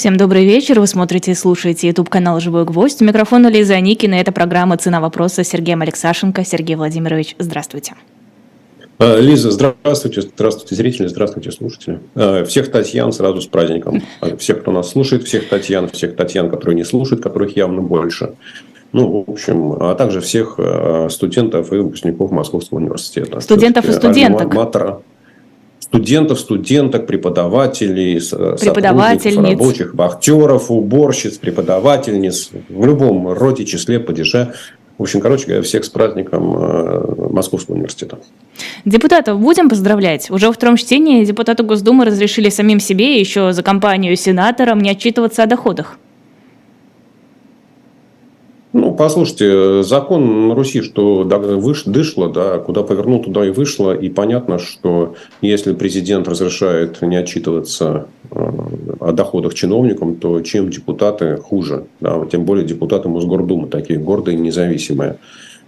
Всем добрый вечер. Вы смотрите и слушаете YouTube канал «Живой гвоздь». У микрофона Лиза Никина. Это программа «Цена вопроса» с Сергеем Алексашенко. Сергей Владимирович, здравствуйте. А, Лиза, здравствуйте, здравствуйте, зрители, здравствуйте, слушатели. А, всех Татьян сразу с праздником. А, всех, кто нас слушает, всех Татьян, всех Татьян, которые не слушают, которых явно больше. Ну, в общем, а также всех студентов и выпускников Московского университета. Студентов и студенток. Матра, студентов, студенток, преподавателей, сотрудников, рабочих, вахтеров, уборщиц, преподавательниц, в любом роде, числе, падеже. В общем, короче говоря, всех с праздником э, Московского университета. Депутатов будем поздравлять. Уже во втором чтении депутаты Госдумы разрешили самим себе еще за компанию сенаторам не отчитываться о доходах. Ну, послушайте, закон на Руси, что выш, дышло, да, куда повернул, туда и вышло. И понятно, что если президент разрешает не отчитываться э, о доходах чиновникам, то чем депутаты хуже. Да, тем более депутаты Мосгордумы, такие гордые независимые.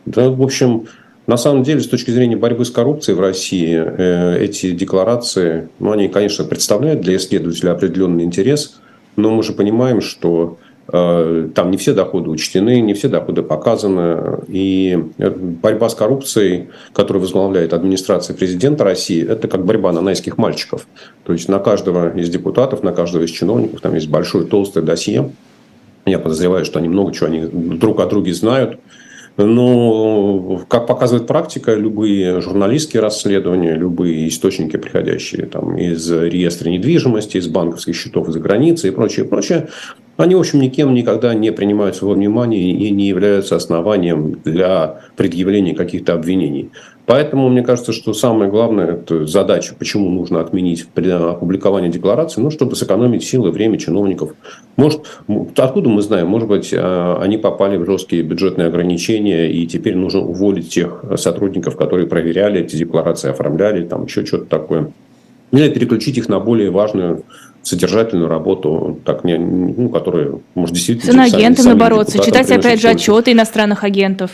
Да, в общем, на самом деле, с точки зрения борьбы с коррупцией в России, э, эти декларации, ну, они, конечно, представляют для исследователя определенный интерес, но мы же понимаем, что там не все доходы учтены, не все доходы показаны. И борьба с коррупцией, которую возглавляет администрация президента России, это как борьба на найских мальчиков. То есть на каждого из депутатов, на каждого из чиновников там есть большое толстое досье. Я подозреваю, что они много чего они друг о друге знают. Но, как показывает практика, любые журналистские расследования, любые источники, приходящие там, из реестра недвижимости, из банковских счетов за границей и прочее, прочее, они, в общем, никем никогда не принимаются во внимание и не являются основанием для предъявления каких-то обвинений. Поэтому мне кажется, что самое главное это задача, почему нужно отменить опубликование декларации, ну, чтобы сэкономить силы, время чиновников. Может, откуда мы знаем, может быть, а, они попали в жесткие бюджетные ограничения, и теперь нужно уволить тех сотрудников, которые проверяли эти декларации, оформляли, там еще что-то такое. Или переключить их на более важную содержательную работу, так, не, ну, которая, может, действительно... С иноагентами бороться, читать, опять же, отчеты иностранных агентов.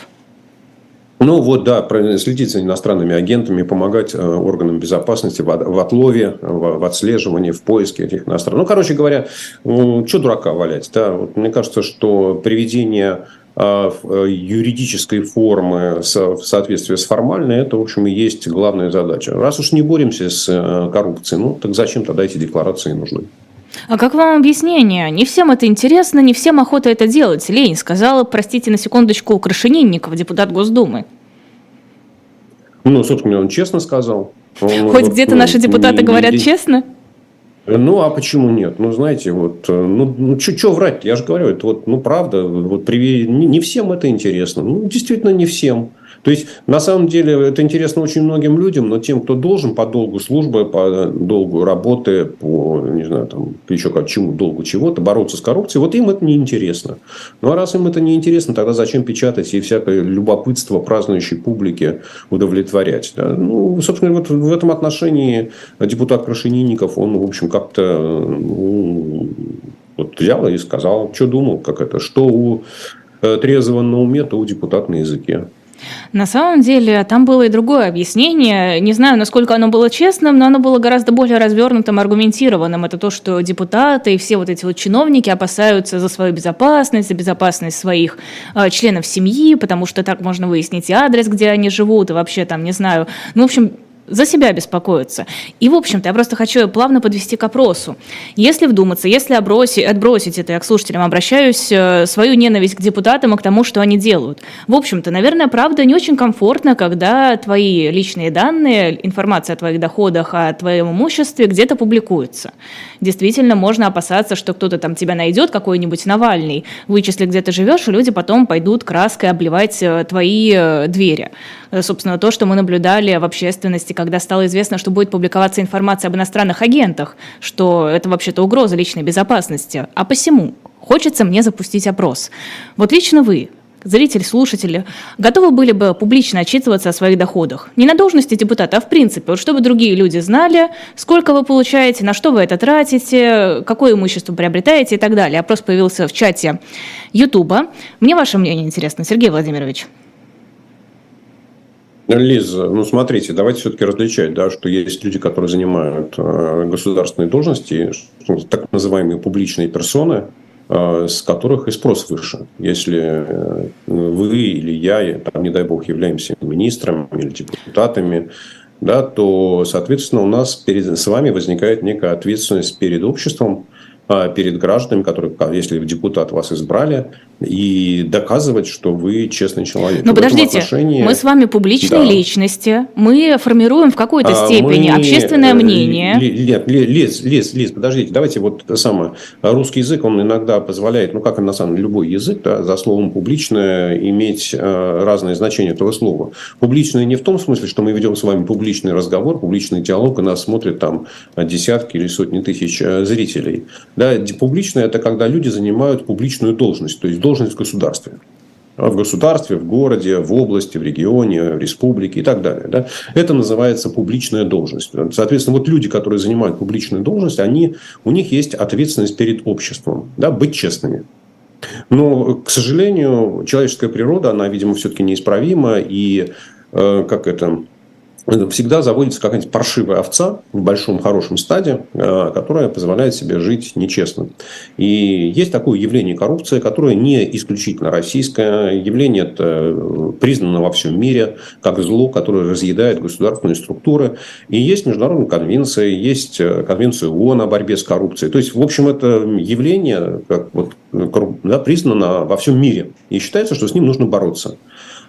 Ну вот, да, следить за иностранными агентами, помогать э, органам безопасности в, в отлове, в, в отслеживании, в поиске этих иностранных. Ну, короче говоря, ну, что дурака валять? Да? Вот мне кажется, что приведение э, э, юридической формы в соответствии с формальной, это, в общем, и есть главная задача. Раз уж не боремся с коррупцией, ну, так зачем тогда эти декларации нужны? А как вам объяснение? Не всем это интересно, не всем охота это делать. Лень сказала, простите на секундочку, Крашенинников, депутат Госдумы. Ну, собственно, он честно сказал. Он, Хоть где-то ну, наши депутаты не, говорят не, честно? Ну, а почему нет? Ну, знаете, вот, э, ну, ну что врать? Я же говорю, это вот, ну, правда, вот, при... не, не всем это интересно. Ну, действительно, не всем. То есть, на самом деле, это интересно очень многим людям, но тем, кто должен по долгу службы, по долгу работы, по, не знаю, там, еще как чему, долгу чего-то, бороться с коррупцией, вот им это не интересно. Ну, а раз им это не интересно, тогда зачем печатать и всякое любопытство празднующей публики удовлетворять? Да? Ну, собственно, вот в этом отношении депутат Крашенинников, он, в общем, как-то ну, вот взял и сказал, что думал, как это, что у э, трезвого на уме, то у депутата на языке. На самом деле, там было и другое объяснение. Не знаю, насколько оно было честным, но оно было гораздо более развернутым, аргументированным. Это то, что депутаты и все вот эти вот чиновники опасаются за свою безопасность, за безопасность своих э, членов семьи, потому что так можно выяснить и адрес, где они живут, и вообще там, не знаю. Ну, в общем, за себя беспокоиться. И, в общем-то, я просто хочу плавно подвести к опросу. Если вдуматься, если отбросить, отбросить это, я к слушателям обращаюсь, э, свою ненависть к депутатам и к тому, что они делают. В общем-то, наверное, правда, не очень комфортно, когда твои личные данные, информация о твоих доходах, о твоем имуществе где-то публикуется. Действительно, можно опасаться, что кто-то там тебя найдет, какой-нибудь Навальный, вычислит, где ты живешь, и люди потом пойдут краской обливать э, твои э, двери. Собственно, то, что мы наблюдали в общественности, когда стало известно, что будет публиковаться информация об иностранных агентах, что это вообще-то угроза личной безопасности. А посему хочется мне запустить опрос. Вот лично вы, зрители, слушатели, готовы были бы публично отчитываться о своих доходах? Не на должности депутата, а в принципе, вот чтобы другие люди знали, сколько вы получаете, на что вы это тратите, какое имущество приобретаете и так далее. Опрос появился в чате Ютуба. Мне ваше мнение интересно, Сергей Владимирович. Лиза, ну смотрите, давайте все-таки различать, да, что есть люди, которые занимают э, государственные должности, так называемые публичные персоны, э, с которых и спрос выше. Если э, вы или я, там, не дай бог, являемся министром или депутатами, да, то, соответственно, у нас перед, с вами возникает некая ответственность перед обществом, перед гражданами, которые, если депутат вас избрали, и доказывать, что вы честный человек. Но подождите, отношении... мы с вами публичные да. личности, мы формируем в какой-то а, степени мы... общественное мнение. Нет, Лиз, Лиз, Лиз, подождите, давайте вот самое. Русский язык, он иногда позволяет, ну как и на самом деле любой язык, да, за словом публичное иметь э, разные значения этого слова. Публичное не в том смысле, что мы ведем с вами публичный разговор, публичный диалог, и нас смотрят там десятки или сотни тысяч э, зрителей. Да, публичное – это когда люди занимают публичную должность, то есть должность в государстве. В государстве, в городе, в области, в регионе, в республике и так далее. Да? Это называется публичная должность. Соответственно, вот люди, которые занимают публичную должность, они, у них есть ответственность перед обществом. Да? Быть честными. Но, к сожалению, человеческая природа, она, видимо, все-таки неисправима. И э, как это всегда заводится какая-нибудь паршивая овца в большом хорошем стаде, э, которая позволяет себе жить нечестно. И есть такое явление коррупции, которое не исключительно российское. Явление это э, признано во всем мире как зло, которое разъедает государственные структуры. И есть международные конвенции, есть э, конвенция ООН о борьбе с коррупцией. То есть, в общем, это явление как вот, да, признано во всем мире. И считается, что с ним нужно бороться.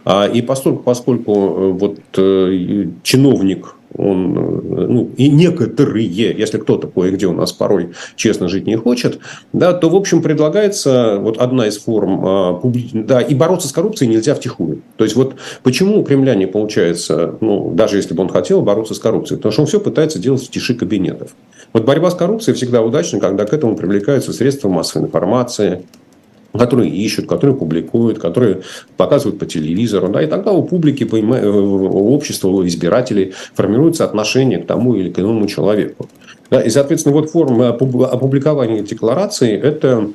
А, и поскольку, поскольку э, вот э, чиновник он, э, ну, и некоторые, если кто-то кое-где у нас порой честно жить не хочет, да, то, в общем, предлагается вот одна из форм а, да, и бороться с коррупцией нельзя втихую. То есть, вот почему у Кремля не получается, ну, даже если бы он хотел бороться с коррупцией, потому что он все пытается делать в тиши кабинетов. Вот борьба с коррупцией всегда удачна, когда к этому привлекаются средства массовой информации, которые ищут, которые публикуют, которые показывают по телевизору. Да, и тогда у публики, э, у общества, у избирателей формируется отношение к тому или к иному человеку. Да, и, соответственно, вот форма опубликования декларации – это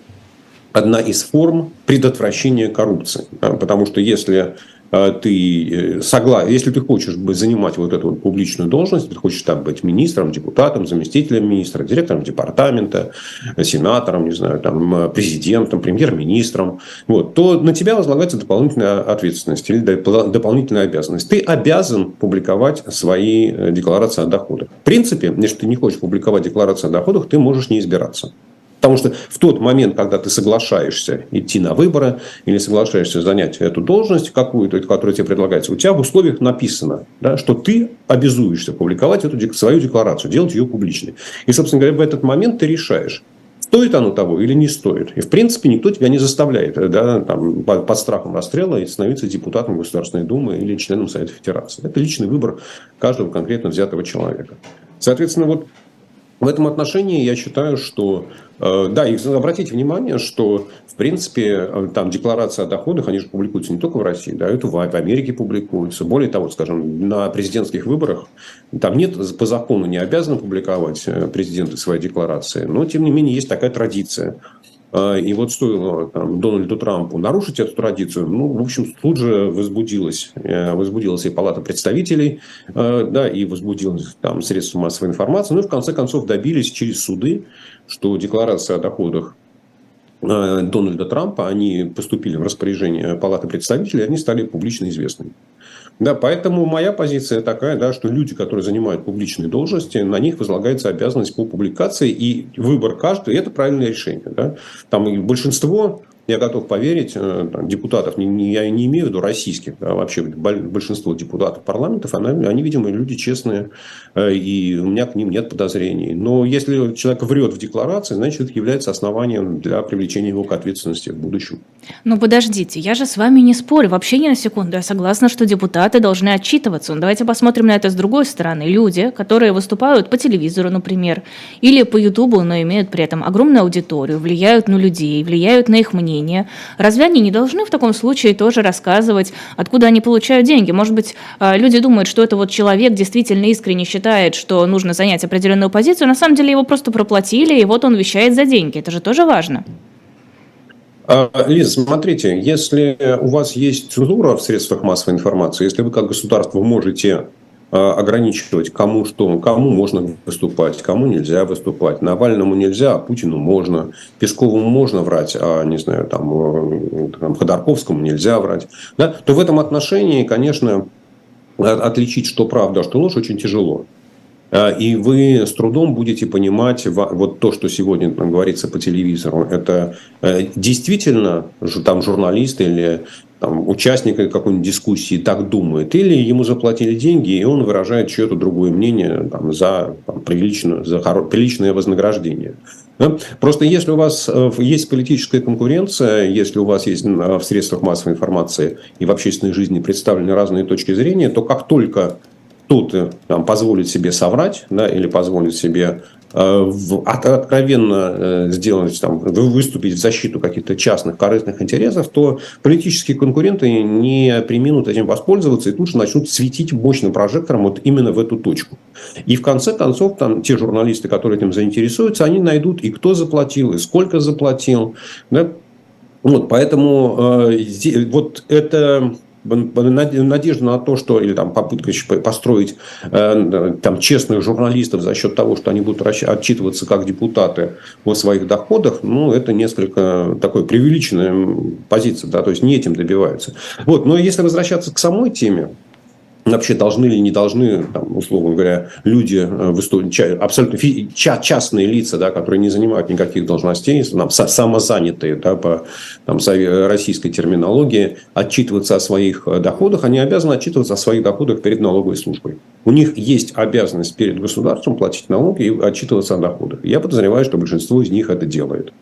одна из форм предотвращения коррупции. Потому что если ты э, согласен, если ты хочешь занимать вот эту вот публичную должность, ты хочешь там быть министром, депутатом, заместителем министра, директором департамента, сенатором, не знаю, там, президентом, премьер-министром, вот, то на тебя возлагается дополнительная ответственность или дополнительная обязанность. Ты обязан публиковать свои э, декларации о доходах. В принципе, если ты не хочешь публиковать декларацию о доходах, ты можешь не избираться. Потому что в тот момент, когда ты соглашаешься идти на выборы или соглашаешься занять эту должность какую-то, которая тебе предлагается, у тебя в условиях написано, да, что ты обязуешься публиковать эту свою декларацию, делать ее публичной. И, собственно говоря, в этот момент ты решаешь, стоит оно того или не стоит. И, в принципе, никто тебя не заставляет да, там, под страхом расстрела становиться депутатом Государственной Думы или членом Совета Федерации. Это личный выбор каждого конкретно взятого человека. Соответственно, вот в этом отношении я считаю, что Э, да, и обратите внимание, что, в принципе, э, там декларация о доходах, они же публикуются не только в России, да, это в Америке публикуются. Более того, скажем, на президентских выборах там нет по закону не обязаны публиковать э, президенты свои декларации, но, тем не менее, есть такая традиция. И вот стоило там, Дональду Трампу нарушить эту традицию, ну, в общем, тут же возбудилась, возбудилась и Палата представителей, да, и возбудилась там средства массовой информации, ну и в конце концов добились через суды что декларация о доходах э, Дональда Трампа, они поступили в распоряжение Палаты представителей, они стали публично известными. Да, поэтому моя позиция такая, да, что люди, которые занимают публичные должности, на них возлагается обязанность по публикации, и выбор каждого, и это правильное решение. Да. Там большинство я готов поверить, э, депутатов, не, я не имею в виду российских, а вообще большинство депутатов парламентов, они, они, видимо, люди честные, э, и у меня к ним нет подозрений. Но если человек врет в декларации, значит, это является основанием для привлечения его к ответственности в будущем. Ну, подождите, я же с вами не спорю, вообще ни на секунду. Я согласна, что депутаты должны отчитываться. Но давайте посмотрим на это с другой стороны. Люди, которые выступают по телевизору, например, или по Ютубу, но имеют при этом огромную аудиторию, влияют на людей, влияют на их мнение, мнение. Разве они не должны в таком случае тоже рассказывать, откуда они получают деньги? Может быть, а, люди думают, что это вот человек действительно искренне считает, что нужно занять определенную позицию, на самом деле его просто проплатили, и вот он вещает за деньги. Это же тоже важно. А, Лиза, смотрите, если у вас есть цензура в средствах массовой информации, если вы как государство можете а, ограничивать, кому что, кому можно выступать, кому нельзя выступать. Навальному нельзя, а Путину можно. Песковому можно врать, а, не знаю, там, э, там Ходорковскому нельзя врать. Да? То в этом отношении, конечно, отличить, что правда, а что ложь, очень тяжело. А, и вы с трудом будете понимать вот то, что сегодня говорится по телевизору. Это э, действительно там журналист или там, участник какой-нибудь дискуссии так думает, или ему заплатили деньги, и он выражает чье-то другое мнение там, за, там, приличное, за приличное вознаграждение. Просто если у вас э, есть политическая конкуренция, если у вас есть в средствах массовой информации и в общественной жизни представлены разные точки зрения, то как только кто-то там, позволит себе соврать да, или позволит себе э, откровенно э, сделать, там, выступить в защиту каких-то частных корыстных интересов, то политические конкуренты не приминут этим воспользоваться и тут же начнут светить мощным прожектором вот именно в эту точку. И в конце концов, там, те журналисты, которые этим заинтересуются, они найдут и кто заплатил, и сколько заплатил. Да? Вот, поэтому э, вот это надежда на то, что, или там попытка построить э, там, честных журналистов за счет того, что они будут отчитываться как депутаты о своих доходах, ну, это несколько такой преувеличенная позиция, да, то есть не этим добиваются. Вот, но если возвращаться к самой теме, вообще должны или не должны, там, условно говоря, люди э, выступать, абсолютно частные лица, да, которые не занимают никаких должностей, там, самозанятые да, по там, российской терминологии, отчитываться о своих э, доходах, они обязаны отчитываться о своих доходах перед налоговой службой. У них есть обязанность перед государством платить налоги и отчитываться о доходах. Я подозреваю, что большинство из них это делает.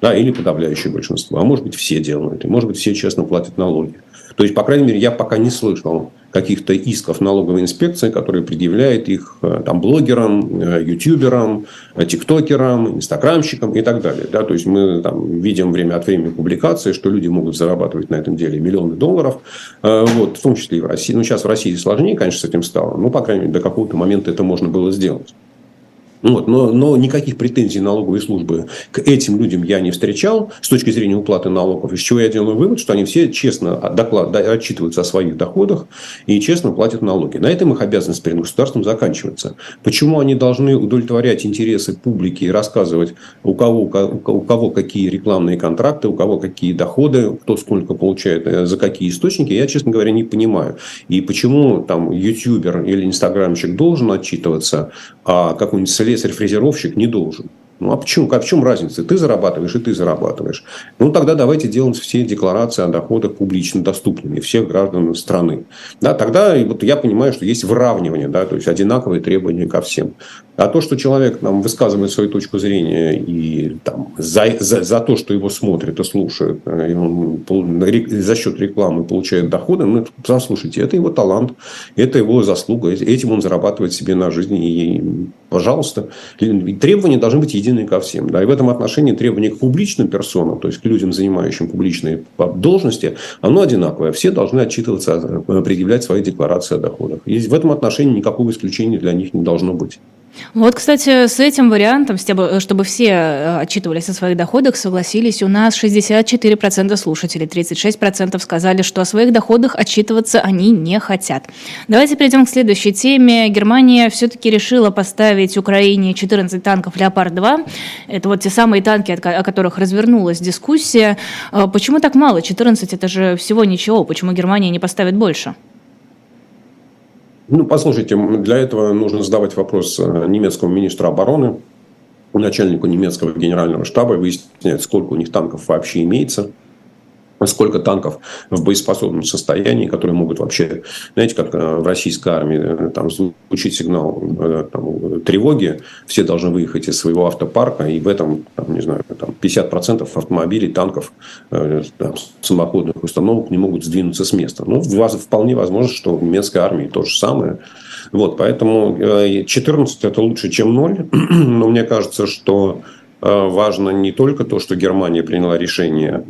Да, или подавляющее большинство. А может быть, все делают. И может быть, все честно платят налоги. То есть, по крайней мере, я пока не слышал каких-то исков налоговой инспекции, которые предъявляет их э, там, блогерам, э, ютуберам, э, тиктокерам, инстаграмщикам и так далее. Да? То есть мы там, видим время от времени публикации, что люди могут зарабатывать на этом деле миллионы долларов, вот, в том числе и в России. Ну, сейчас в России сложнее, конечно, с этим стало, но, по крайней мере, до какого-то момента это можно было сделать. Вот, но, но никаких претензий налоговой службы к этим людям я не встречал с точки зрения уплаты налогов. Из чего я делаю вывод, что они все честно доклад, отчитываются о своих доходах и честно платят налоги. На этом их обязанность перед государством заканчивается. Почему они должны удовлетворять интересы публики и рассказывать, у кого, у кого какие рекламные контракты, у кого какие доходы, кто сколько получает, э, за какие источники, я, честно говоря, не понимаю. И почему там ютубер или инстаграмщик должен отчитываться, а какой-нибудь слесарь-фрезеровщик не должен. Ну, а почему? А в чем разница? Ты зарабатываешь, и ты зарабатываешь. Ну, тогда давайте делать все декларации о доходах публично доступными всех граждан страны. Да, тогда вот я понимаю, что есть выравнивание, да, то есть одинаковые требования ко всем. А то, что человек нам высказывает свою точку зрения и там, за, за, за то, что его смотрят и слушают, э, и он за счет рекламы получает доходы, ну, послушайте, это его талант, это его заслуга, этим он зарабатывает себе на жизнь. И, пожалуйста, требования должны быть единые ко всем. Да? И в этом отношении требования к публичным персонам, то есть к людям, занимающим публичные должности, оно одинаковое. Все должны отчитываться, э, предъявлять свои декларации о доходах. И в этом отношении никакого исключения для них не должно быть. Вот, кстати, с этим вариантом, чтобы все э, отчитывались о своих доходах, согласились у нас 64% слушателей, 36% сказали, что о своих доходах отчитываться они не хотят. Давайте перейдем к следующей теме. Германия все-таки решила поставить Украине 14 танков «Леопард-2». Это вот те самые танки, о которых развернулась дискуссия. Э, почему так мало? 14 – это же всего ничего. Почему Германия не поставит больше? Ну, послушайте, для этого нужно задавать вопрос э, немецкому министру обороны, начальнику немецкого генерального штаба, выяснять, сколько у них танков вообще имеется – сколько танков в боеспособном состоянии, которые могут вообще, знаете, как э, в российской армии, э, там звучит сигнал э, там, тревоги, все должны выехать из своего автопарка, и в этом, там, не знаю, там 50% автомобилей, танков, там, самоходных установок не могут сдвинуться с места. Ну, вполне возможно, что в немецкой армии то же самое. Вот, поэтому 14 это лучше, чем 0, но мне кажется, что важно не только то, что Германия приняла решение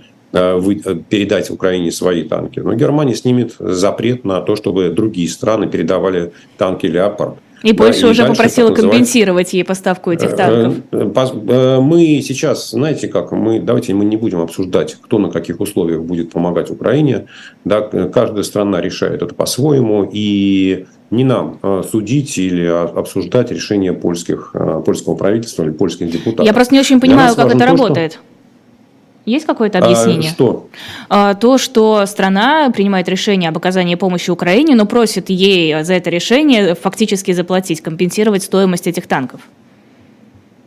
передать Украине свои танки. Но Германия снимет запрет на то, чтобы другие страны передавали танки «Леопард». И Польша да, уже дальше, попросила компенсировать ей поставку этих э, танков. Э, мы сейчас, знаете как, мы, давайте мы не будем обсуждать, кто на каких условиях будет помогать Украине. Да, каждая страна решает это по-своему. И не нам судить или обсуждать решения польских, польского правительства или польских депутатов. Я просто не очень понимаю, как это то, работает. Что... Есть какое-то объяснение? А, что? А, то, что страна принимает решение об оказании помощи Украине, но просит ей за это решение фактически заплатить, компенсировать стоимость этих танков.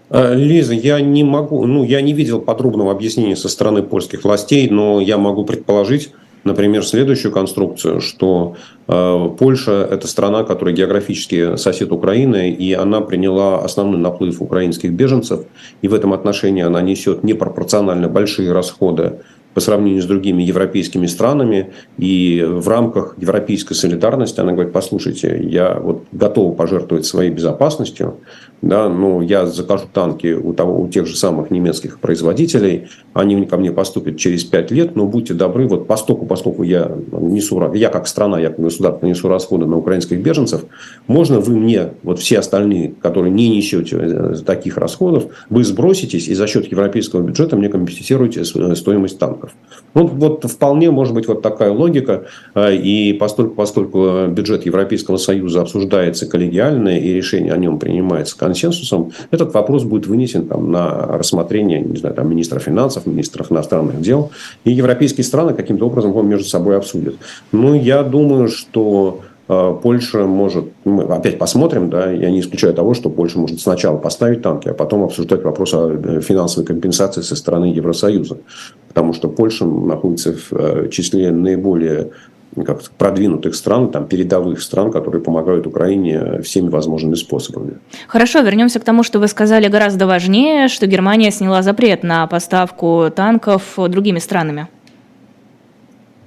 А, Лиза, я не могу, ну, я не видел подробного объяснения со стороны польских властей, но я могу предположить, например, следующую конструкцию, что э, Польша – это страна, которая географически сосед Украины, и она приняла основной наплыв украинских беженцев, и в этом отношении она несет непропорционально большие расходы по сравнению с другими европейскими странами. И в рамках европейской солидарности она говорит, послушайте, я вот готова пожертвовать своей безопасностью, да, но я закажу танки у, того, у тех же самых немецких производителей, они ко мне поступят через 5 лет, но будьте добры, вот постоку, поскольку я несу, я как страна, я как государство несу расходы на украинских беженцев, можно вы мне, вот все остальные, которые не несете э, таких расходов, вы сброситесь и за счет европейского бюджета мне компенсируете стоимость танков. Ну, вот вполне может быть вот такая логика, э, и поскольку, поскольку бюджет Европейского Союза обсуждается коллегиально и решение о нем принимается консенсусом, этот вопрос будет вынесен там, на рассмотрение не знаю, там, министра финансов, министров иностранных дел. И европейские страны каким-то образом его между собой обсудят. Ну, я думаю, что Польша может, мы опять посмотрим, да, я не исключаю того, что Польша может сначала поставить танки, а потом обсуждать вопрос о э, финансовой компенсации со стороны Евросоюза. Потому что Польша находится в э, числе наиболее как продвинутых стран, там, передовых стран, которые помогают Украине всеми возможными способами. Хорошо, вернемся к тому, что вы сказали гораздо важнее, что Германия сняла запрет на поставку танков другими странами.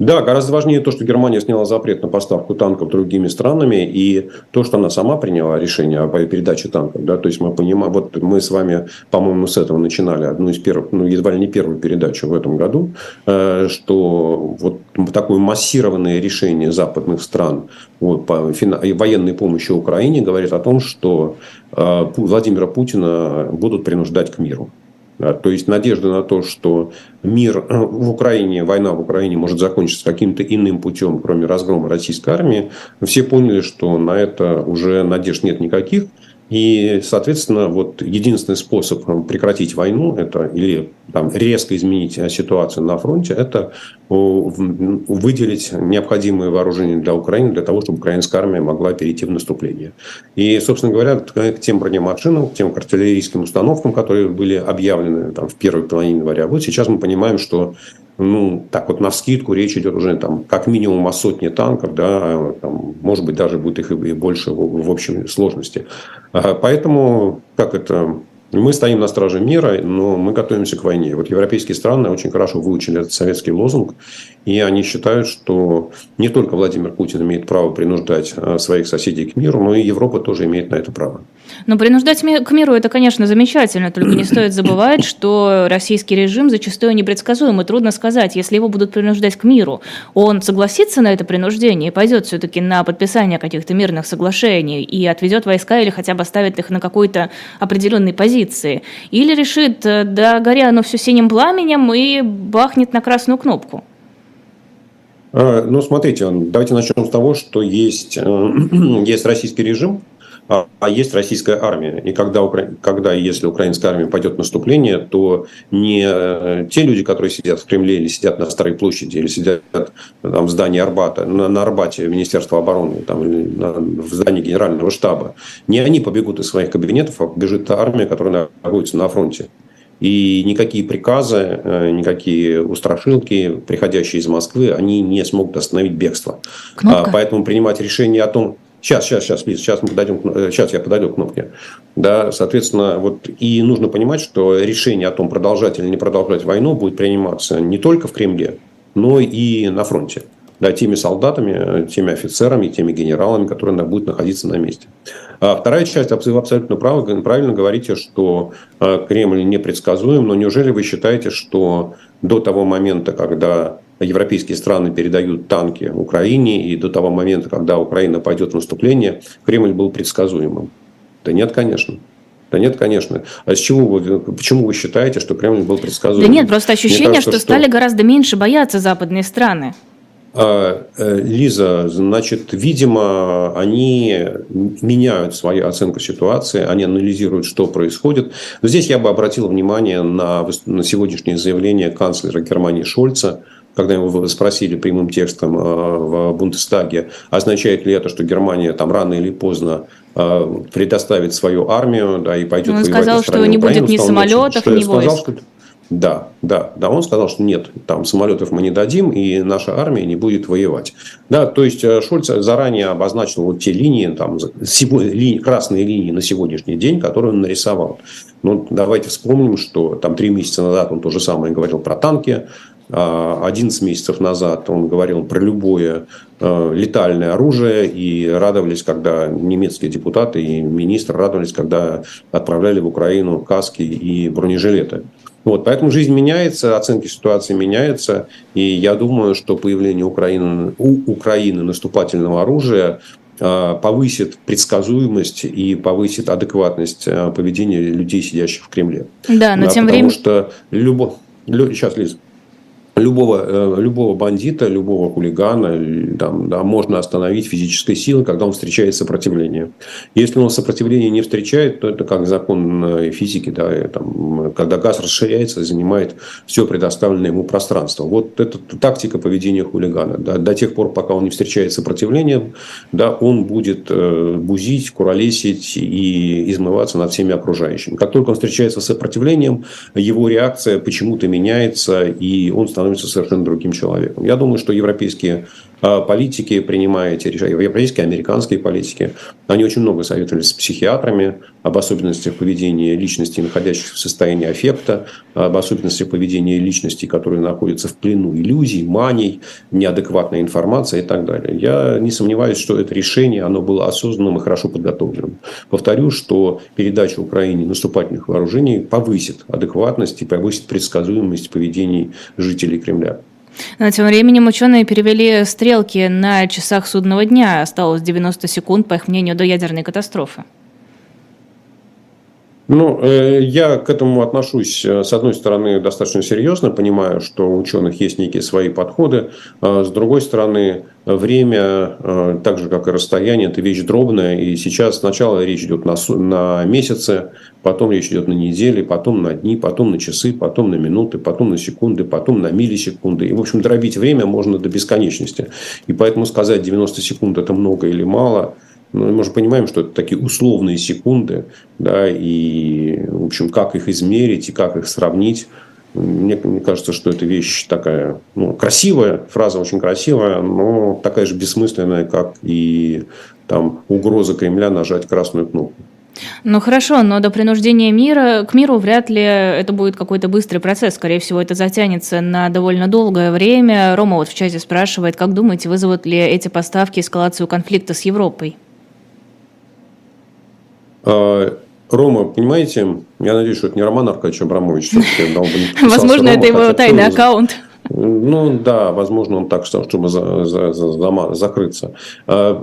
Да, гораздо важнее то, что Германия сняла запрет на поставку танков другими странами, и то, что она сама приняла решение о передаче танков. Да, то есть мы понимаем, вот мы с вами, по-моему, с этого начинали одну из первых, ну, едва ли не первую передачу в этом году, э, что вот такое массированное решение западных стран вот, по военной помощи Украине говорит о том, что э, Владимира Путина будут принуждать к миру. То есть надежда на то, что мир э, в Украине, война в Украине может закончиться каким-то иным путем, кроме разгрома российской армии, все поняли, что на это уже надежд нет никаких. И, соответственно, вот единственный способ прекратить войну это, или там, резко изменить ситуацию на фронте, это выделить необходимые вооружения для Украины, для того, чтобы украинская армия могла перейти в наступление. И, собственно говоря, к тем бронемашинам, к тем артиллерийским установкам, которые были объявлены там, в первой половине января, вот сейчас мы понимаем, что ну, так вот на вскидку речь идет уже там как минимум о сотне танков, да, там, может быть, даже будет их и больше в, в общей сложности. А, поэтому, как это, мы стоим на страже мира, но мы готовимся к войне. Вот европейские страны очень хорошо выучили этот советский лозунг, и они считают, что не только Владимир Путин имеет право принуждать а, своих соседей к миру, но и Европа тоже имеет на это право. Но принуждать к миру это, конечно, замечательно, только не стоит забывать, что российский режим зачастую непредсказуем, и трудно сказать, если его будут принуждать к миру, он согласится на это принуждение и пойдет все-таки на подписание каких-то мирных соглашений и отведет войска или хотя бы оставит их на какой-то определенной позиции, или решит, э, да, горя оно все синим пламенем и бахнет на красную кнопку. А, ну, смотрите, давайте начнем с того, что есть, э, есть российский режим, а, а есть российская армия. И когда, когда если украинская армия пойдет в наступление, то не э, те люди, которые сидят в Кремле или сидят на Старой площади, или сидят там, в здании Арбата, на, на Арбате Министерства обороны, там, или на, в здании Генерального штаба, не они побегут из своих кабинетов, а побежит та армия, которая находится на фронте. И никакие приказы, э, никакие устрашилки, приходящие из Москвы, они не смогут остановить бегство. Кнопка. Поэтому принимать решение о том, Сейчас, сейчас, сейчас, Лиз, сейчас мы подойдем, сейчас я подойду к кнопке. Да, соответственно, вот и нужно понимать, что решение о том, продолжать или не продолжать войну, будет приниматься не только в Кремле, но и на фронте. Да, теми солдатами, теми офицерами, теми генералами, которые будут находиться на месте. А вторая часть, вы абсолютно правы, правильно говорите, что а, Кремль непредсказуем, но неужели вы считаете, что до того момента, когда европейские страны передают танки Украине, и до того момента, когда Украина пойдет в наступление, Кремль был предсказуемым. Да нет, конечно. Да нет, конечно. А с чего вы, почему вы считаете, что Кремль был предсказуем? Да нет, просто ощущение, кажется, что, что стали гораздо меньше бояться западные страны. А, э, Лиза, значит, видимо, они меняют свою оценку ситуации, они анализируют, что происходит. Но здесь я бы обратил внимание на, на сегодняшнее заявление канцлера Германии Шольца, когда его спросили прямым текстом э, в Бундестаге, означает ли это, что Германия там рано или поздно э, предоставит свою армию, да, и пойдет Он сказал, что не будет ни самолетов, ни войск. Да, да, да, он сказал, что нет, там самолетов мы не дадим, и наша армия не будет воевать. Да, то есть э, Шольц заранее обозначил вот те линии, там, красные линии на сегодняшний день, которые он нарисовал. Ну, давайте вспомним, что там три месяца назад он то же самое говорил про танки, 11 а, месяцев назад он говорил про любое э, летальное оружие и радовались, когда немецкие депутаты и министр радовались, когда отправляли в Украину каски и бронежилеты. Вот, поэтому жизнь меняется, оценки ситуации меняются, и я думаю, что появление Украины, у Украины наступательного оружия э, повысит предсказуемость и повысит адекватность поведения людей, сидящих в Кремле. Да, но да, тем временем... Потому что любо... Сейчас, Лиза любого, э, любого бандита, любого хулигана там, да, можно остановить физической силой, когда он встречает сопротивление. Если он сопротивление не встречает, то это как закон физики, да, там, когда газ расширяется, занимает все предоставленное ему пространство. Вот это тактика поведения хулигана. Да, до тех пор, пока он не встречает сопротивление, да, он будет э, бузить, куролесить и измываться над всеми окружающими. Как только он встречается с сопротивлением, его реакция почему-то меняется, и он становится становится совершенно другим человеком. Я думаю, что европейские политики, принимая эти решения, европейские, американские политики, они очень много советовались с психиатрами об особенностях поведения личности, находящихся в состоянии аффекта, об особенностях поведения личностей, которые находятся в плену иллюзий, маний, неадекватной информации и так далее. Я не сомневаюсь, что это решение, оно было осознанным и хорошо подготовленным. Повторю, что передача Украине наступательных вооружений повысит адекватность и повысит предсказуемость поведений жителей Кремля. Тем временем ученые перевели стрелки на часах судного дня. Осталось 90 секунд, по их мнению, до ядерной катастрофы. Ну, э, я к этому отношусь, э, с одной стороны, достаточно серьезно, понимаю, что у ученых есть некие свои подходы. А с другой стороны, время, э, так же, как и расстояние, это вещь дробная. И сейчас сначала речь идет на, на месяцы, потом речь идет на недели, потом на дни, потом на часы, потом на минуты, потом на секунды, потом на миллисекунды. И, в общем, дробить время можно до бесконечности. И поэтому сказать 90 секунд – это много или мало – но ну, мы же понимаем, что это такие условные секунды, да, и, в общем, как их измерить и как их сравнить, мне, мне кажется, что это вещь такая, ну, красивая, фраза очень красивая, но такая же бессмысленная, как и там угроза Кремля нажать красную кнопку. Ну хорошо, но до принуждения мира к миру вряд ли это будет какой-то быстрый процесс. Скорее всего, это затянется на довольно долгое время. Рома вот в чате спрашивает, как думаете, вызовут ли эти поставки эскалацию конфликта с Европой? А, Рома, понимаете, я надеюсь, что это не Роман Аркадьевич Абрамович. Возможно, это его тайный аккаунт. Ну да, возможно, он так что, чтобы за, за, за, закрыться. А,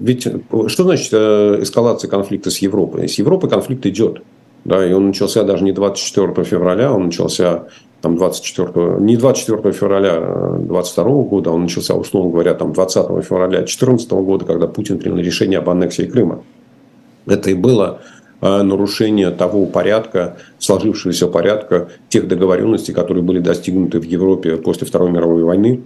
ведь что значит э, эскалация конфликта с Европой? С Европой конфликт идет. Да, и он начался даже не 24 февраля, он начался там 24, не 24 февраля 22 года, он начался, условно говоря, там 20 февраля 2014 года, когда Путин принял решение об аннексии Крыма. Это и было а, нарушение того порядка, сложившегося порядка, тех договоренностей, которые были достигнуты в Европе после Второй мировой войны,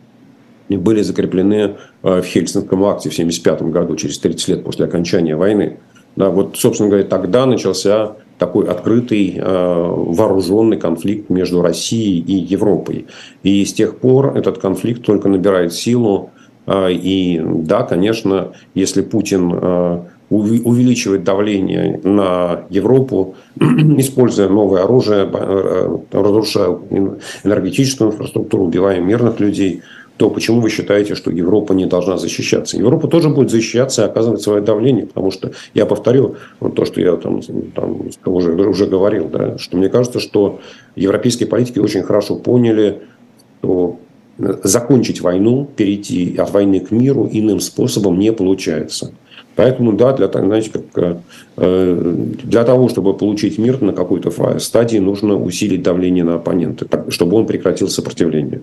и были закреплены а, в Хельсинском акте в 1975 году, через 30 лет после окончания войны. Да, вот, собственно говоря, тогда начался такой открытый а, вооруженный конфликт между Россией и Европой. И с тех пор этот конфликт только набирает силу. И да, конечно, если Путин увеличивать давление на Европу, используя новое оружие, э, разрушая энергетическую инфраструктуру, убивая мирных людей, то почему вы считаете, что Европа не должна защищаться? Европа тоже будет защищаться и оказывать свое давление, потому что, я повторю то, что я там, там уже, уже говорил, да, что мне кажется, что европейские политики очень хорошо поняли, что закончить войну, перейти от войны к миру иным способом не получается. Поэтому, да, для, знаете, как, э, для того, чтобы получить мир на какой-то стадии, нужно усилить давление на оппонента, чтобы он прекратил сопротивление.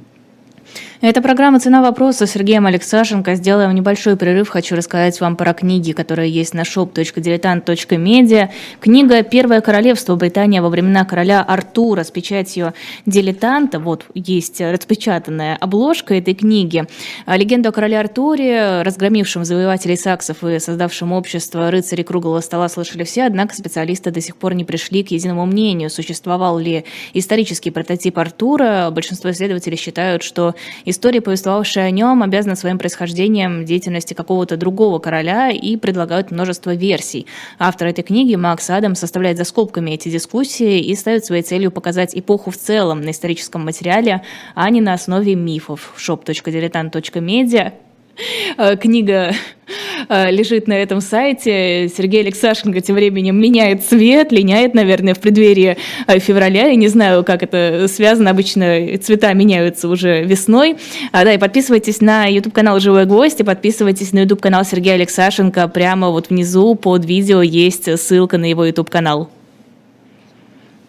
Это программа «Цена вопроса» с Сергеем Алексашенко. Сделаем небольшой перерыв. Хочу рассказать вам про книги, которые есть на shop.diletant.media. Книга «Первое королевство. Британия во времена короля Артура» с печатью дилетанта. Вот есть распечатанная обложка этой книги. Легенда о короле Артуре, разгромившем завоевателей саксов и создавшем общество рыцарей круглого стола, слышали все, однако специалисты до сих пор не пришли к единому мнению, существовал ли исторический прототип Артура. Большинство исследователей считают, что История, повествовавшая о нем, обязана своим происхождением деятельности какого-то другого короля и предлагают множество версий. Автор этой книги, Макс Адам, составляет за скобками эти дискуссии и ставит своей целью показать эпоху в целом на историческом материале, а не на основе мифов. shop.diletant.media книга э, лежит на этом сайте. Сергей Алексашенко тем временем меняет цвет, линяет, наверное, в преддверии э, февраля. Я не знаю, как это связано. Обычно цвета меняются уже весной. А, да, и подписывайтесь на YouTube-канал «Живой гвоздь» и подписывайтесь на YouTube-канал Сергея Алексашенко. Прямо вот внизу под видео есть ссылка на его YouTube-канал.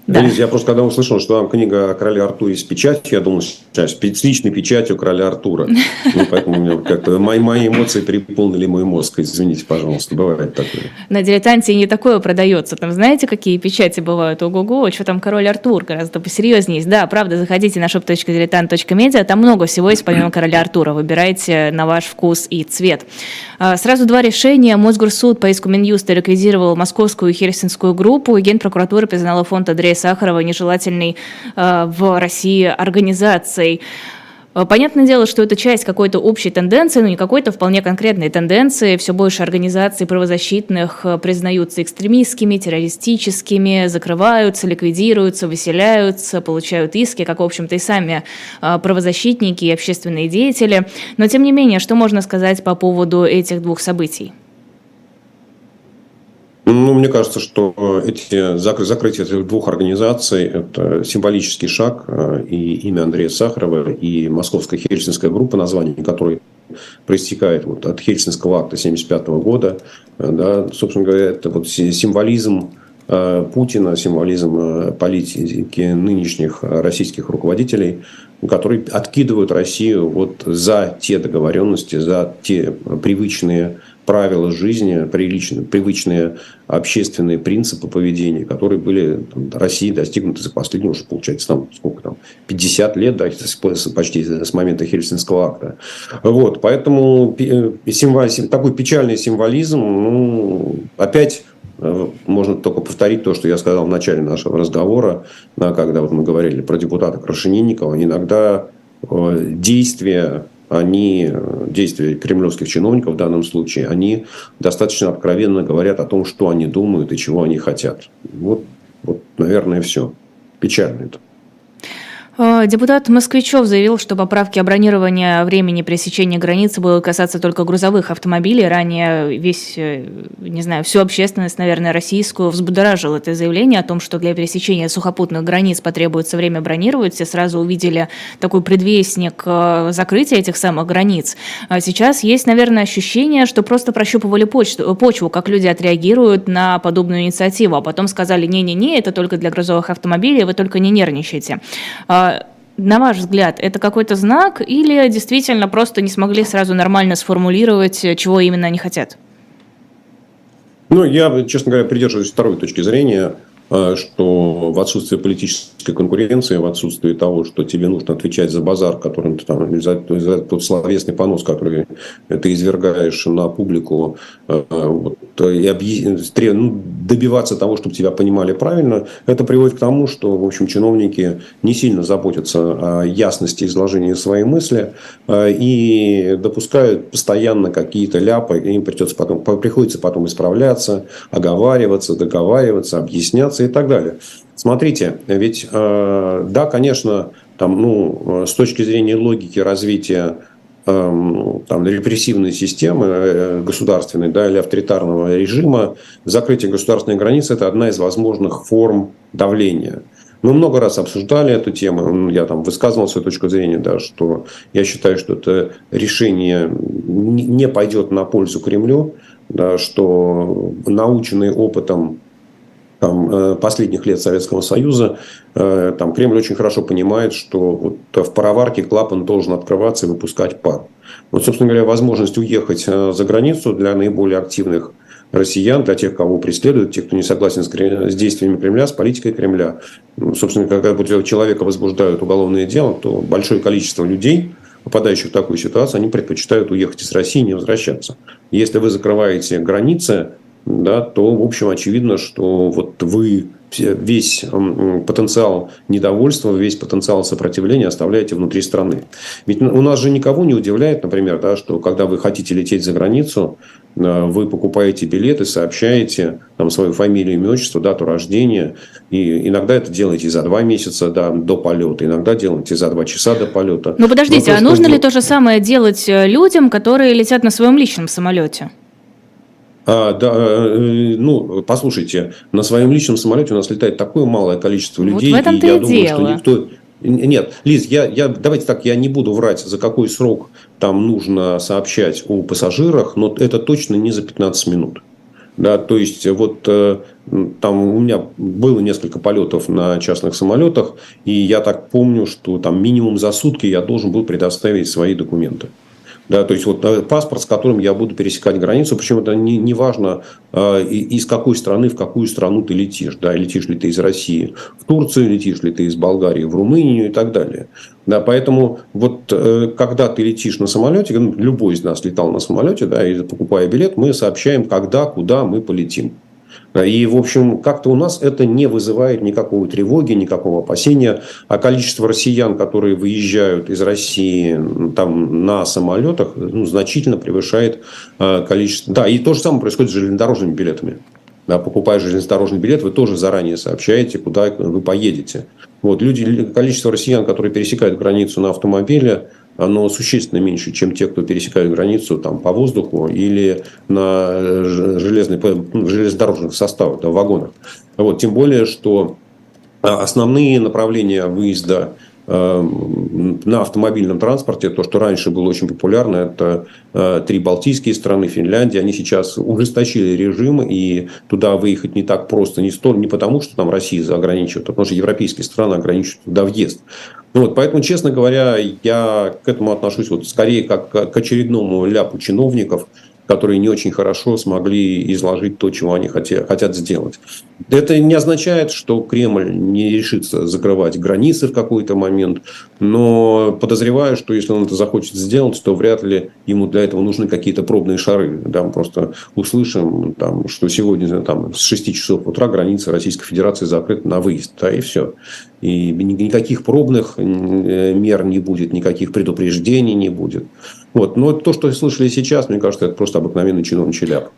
Да. Денис, я просто когда услышал, что там книга о короле Артуре с печатью, я думал, сейчас с личной печатью короля Артура. Ну, поэтому у меня как-то мои, мои эмоции переполнили мой мозг. Извините, пожалуйста, бывает такое. На дилетанте не такое продается. Там знаете, какие печати бывают? Ого-го, что там король Артур гораздо посерьезнее. Да, правда, заходите на shop.diletant.media, там много всего есть помимо короля Артура. Выбирайте на ваш вкус и цвет. А, сразу два решения. Мосгорсуд по иску Минюста ликвидировал московскую и хельсинскую группу, и Генпрокуратура признала фонд Андрея Сахарова нежелательной э, в России организацией. Э, понятное дело, что это часть какой-то общей тенденции, но не какой-то вполне конкретной тенденции. Все больше организаций правозащитных э, признаются экстремистскими, террористическими, закрываются, ликвидируются, выселяются, получают иски, как, в общем-то, и сами правозащитники и общественные деятели. Но, тем не менее, что можно сказать по поводу этих двух событий? Ну, мне кажется, что э, эти, закрытие этих двух организаций – это символический шаг. Э, и имя Андрея Сахарова, и Московская Хельсинская группа, название которой проистекает вот от Хельсинского акта 1975 года. Э, да, собственно говоря, это вот символизм Путина, символизм политики нынешних российских руководителей, которые откидывают Россию вот за те договоренности, за те привычные правила жизни, приличные, привычные общественные принципы поведения, которые были там, России достигнуты за последние уже, получается, там, сколько там, 50 лет, да, почти с момента Хельсинского акта. Вот, поэтому символ, такой печальный символизм, ну, опять э, можно только повторить то, что я сказал в начале нашего разговора, когда вот мы говорили про депутата Крашенинникова. Иногда э, действия они, действия кремлевских чиновников в данном случае, они достаточно откровенно говорят о том, что они думают и чего они хотят. Вот, вот наверное, все. Печально это. А, депутат Москвичев заявил, что поправки о бронировании времени пересечения границы будут касаться только грузовых автомобилей. Ранее весь, э, не знаю, всю общественность, наверное, российскую взбудоражил это заявление о том, что для пересечения сухопутных границ потребуется время бронировать. Все сразу увидели такой предвестник э, закрытия этих самых границ. А сейчас есть, наверное, ощущение, что просто прощупывали почту, почву, как люди отреагируют на подобную инициативу, а потом сказали, не-не-не, это только для грузовых автомобилей, вы только не нервничайте. На ваш взгляд, это какой-то знак или действительно просто не смогли сразу нормально сформулировать, чего именно они хотят? Ну, я, честно говоря, придерживаюсь второй точки зрения. А, что в отсутствии политической конкуренции, в отсутствии того, что тебе нужно отвечать за базар, который ты там, за, за тот словесный понос, который ты извергаешь на публику, а, вот, и объяс... ну, добиваться того, чтобы тебя понимали правильно, это приводит к тому, что, в общем, чиновники не сильно заботятся о ясности изложения своей мысли а, и допускают постоянно какие-то ляпы, и им придется потом, приходится потом исправляться, оговариваться, договариваться, объясняться и так далее. Смотрите, ведь э, да, конечно, там, ну, с точки зрения логики развития там, репрессивной системы э, государственной да, или авторитарного режима, закрытие государственной границы – это одна из возможных форм давления. Мы много раз обсуждали эту тему, я там высказывал свою точку зрения, да, что я считаю, что это решение не пойдет на пользу Кремлю, да, что наученный опытом там, э, последних лет Советского Союза, э, там, Кремль очень хорошо понимает, что вот в пароварке клапан должен открываться и выпускать пар. Вот, собственно говоря, возможность уехать э, за границу для наиболее активных россиян, для тех, кого преследуют, тех, кто не согласен с, с действиями Кремля, с политикой Кремля. Ну, собственно, когда человека возбуждают уголовное дело, то большое количество людей, попадающих в такую ситуацию, они предпочитают уехать из России и не возвращаться. Если вы закрываете границы, да, то, в общем, очевидно, что вот вы весь потенциал недовольства, весь потенциал сопротивления оставляете внутри страны. Ведь у нас же никого не удивляет, например, да, что когда вы хотите лететь за границу, э, вы покупаете билеты, сообщаете там, свою фамилию, имя, отчество, дату рождения. И иногда это делаете за два месяца да, до полета, иногда делаете за два часа до полета. Ну подождите, Но то, а нужно ли то же самое делать э, людям, которые летят на своем личном самолете? А, да, э, ну, послушайте, на своем личном самолете у нас летает такое малое количество людей, вот в этом и я и думаю, дело. что никто. Нет, Лиз, я, я, давайте так, я не буду врать, за какой срок там нужно сообщать о пассажирах, но это точно не за 15 минут. Да, то есть, вот э, там у меня было несколько полетов на частных самолетах, и я так помню, что там минимум за сутки я должен был предоставить свои документы. Да, то есть вот э, паспорт, с которым я буду пересекать границу, причем это не, не важно, э, из какой страны в какую страну ты летишь. Да, летишь ли ты из России в Турцию, летишь ли ты из Болгарии в Румынию и так далее. Да, поэтому вот э, когда ты летишь на самолете, ну, любой из нас летал на самолете, да, и покупая билет, мы сообщаем, когда, куда мы полетим. И, в общем, как-то у нас это не вызывает никакой тревоги, никакого опасения. А количество россиян, которые выезжают из России там, на самолетах, ну, значительно превышает э, количество... Да, и то же самое происходит с железнодорожными билетами. Да, покупая железнодорожный билет, вы тоже заранее сообщаете, куда вы поедете. Вот, люди, количество россиян, которые пересекают границу на автомобиле, оно существенно меньше, чем те, кто пересекают границу там, по воздуху или на железной, ну, железнодорожных составах, да, вагонах. Вот, тем более, что а, основные направления выезда на автомобильном транспорте, то, что раньше было очень популярно, это э, три балтийские страны, Финляндия, они сейчас ужесточили режим, и туда выехать не так просто, не, столь, не потому, что там Россия ограничивает, а потому что европейские страны ограничивают туда въезд. Вот, поэтому, честно говоря, я к этому отношусь вот скорее как к очередному ляпу чиновников, которые не очень хорошо смогли изложить то, чего они хотят, хотят сделать. Это не означает, что Кремль не решится закрывать границы в какой-то момент, но подозреваю, что если он это захочет сделать, то вряд ли ему для этого нужны какие-то пробные шары. Да, мы просто услышим, там, что сегодня там, с 6 часов утра граница Российской Федерации закрыта на выезд, да, и все. И никаких пробных э, мер не будет, никаких предупреждений не будет. Вот. Но то, что слышали сейчас, мне кажется, это просто обыкновенный чиновничий ляп.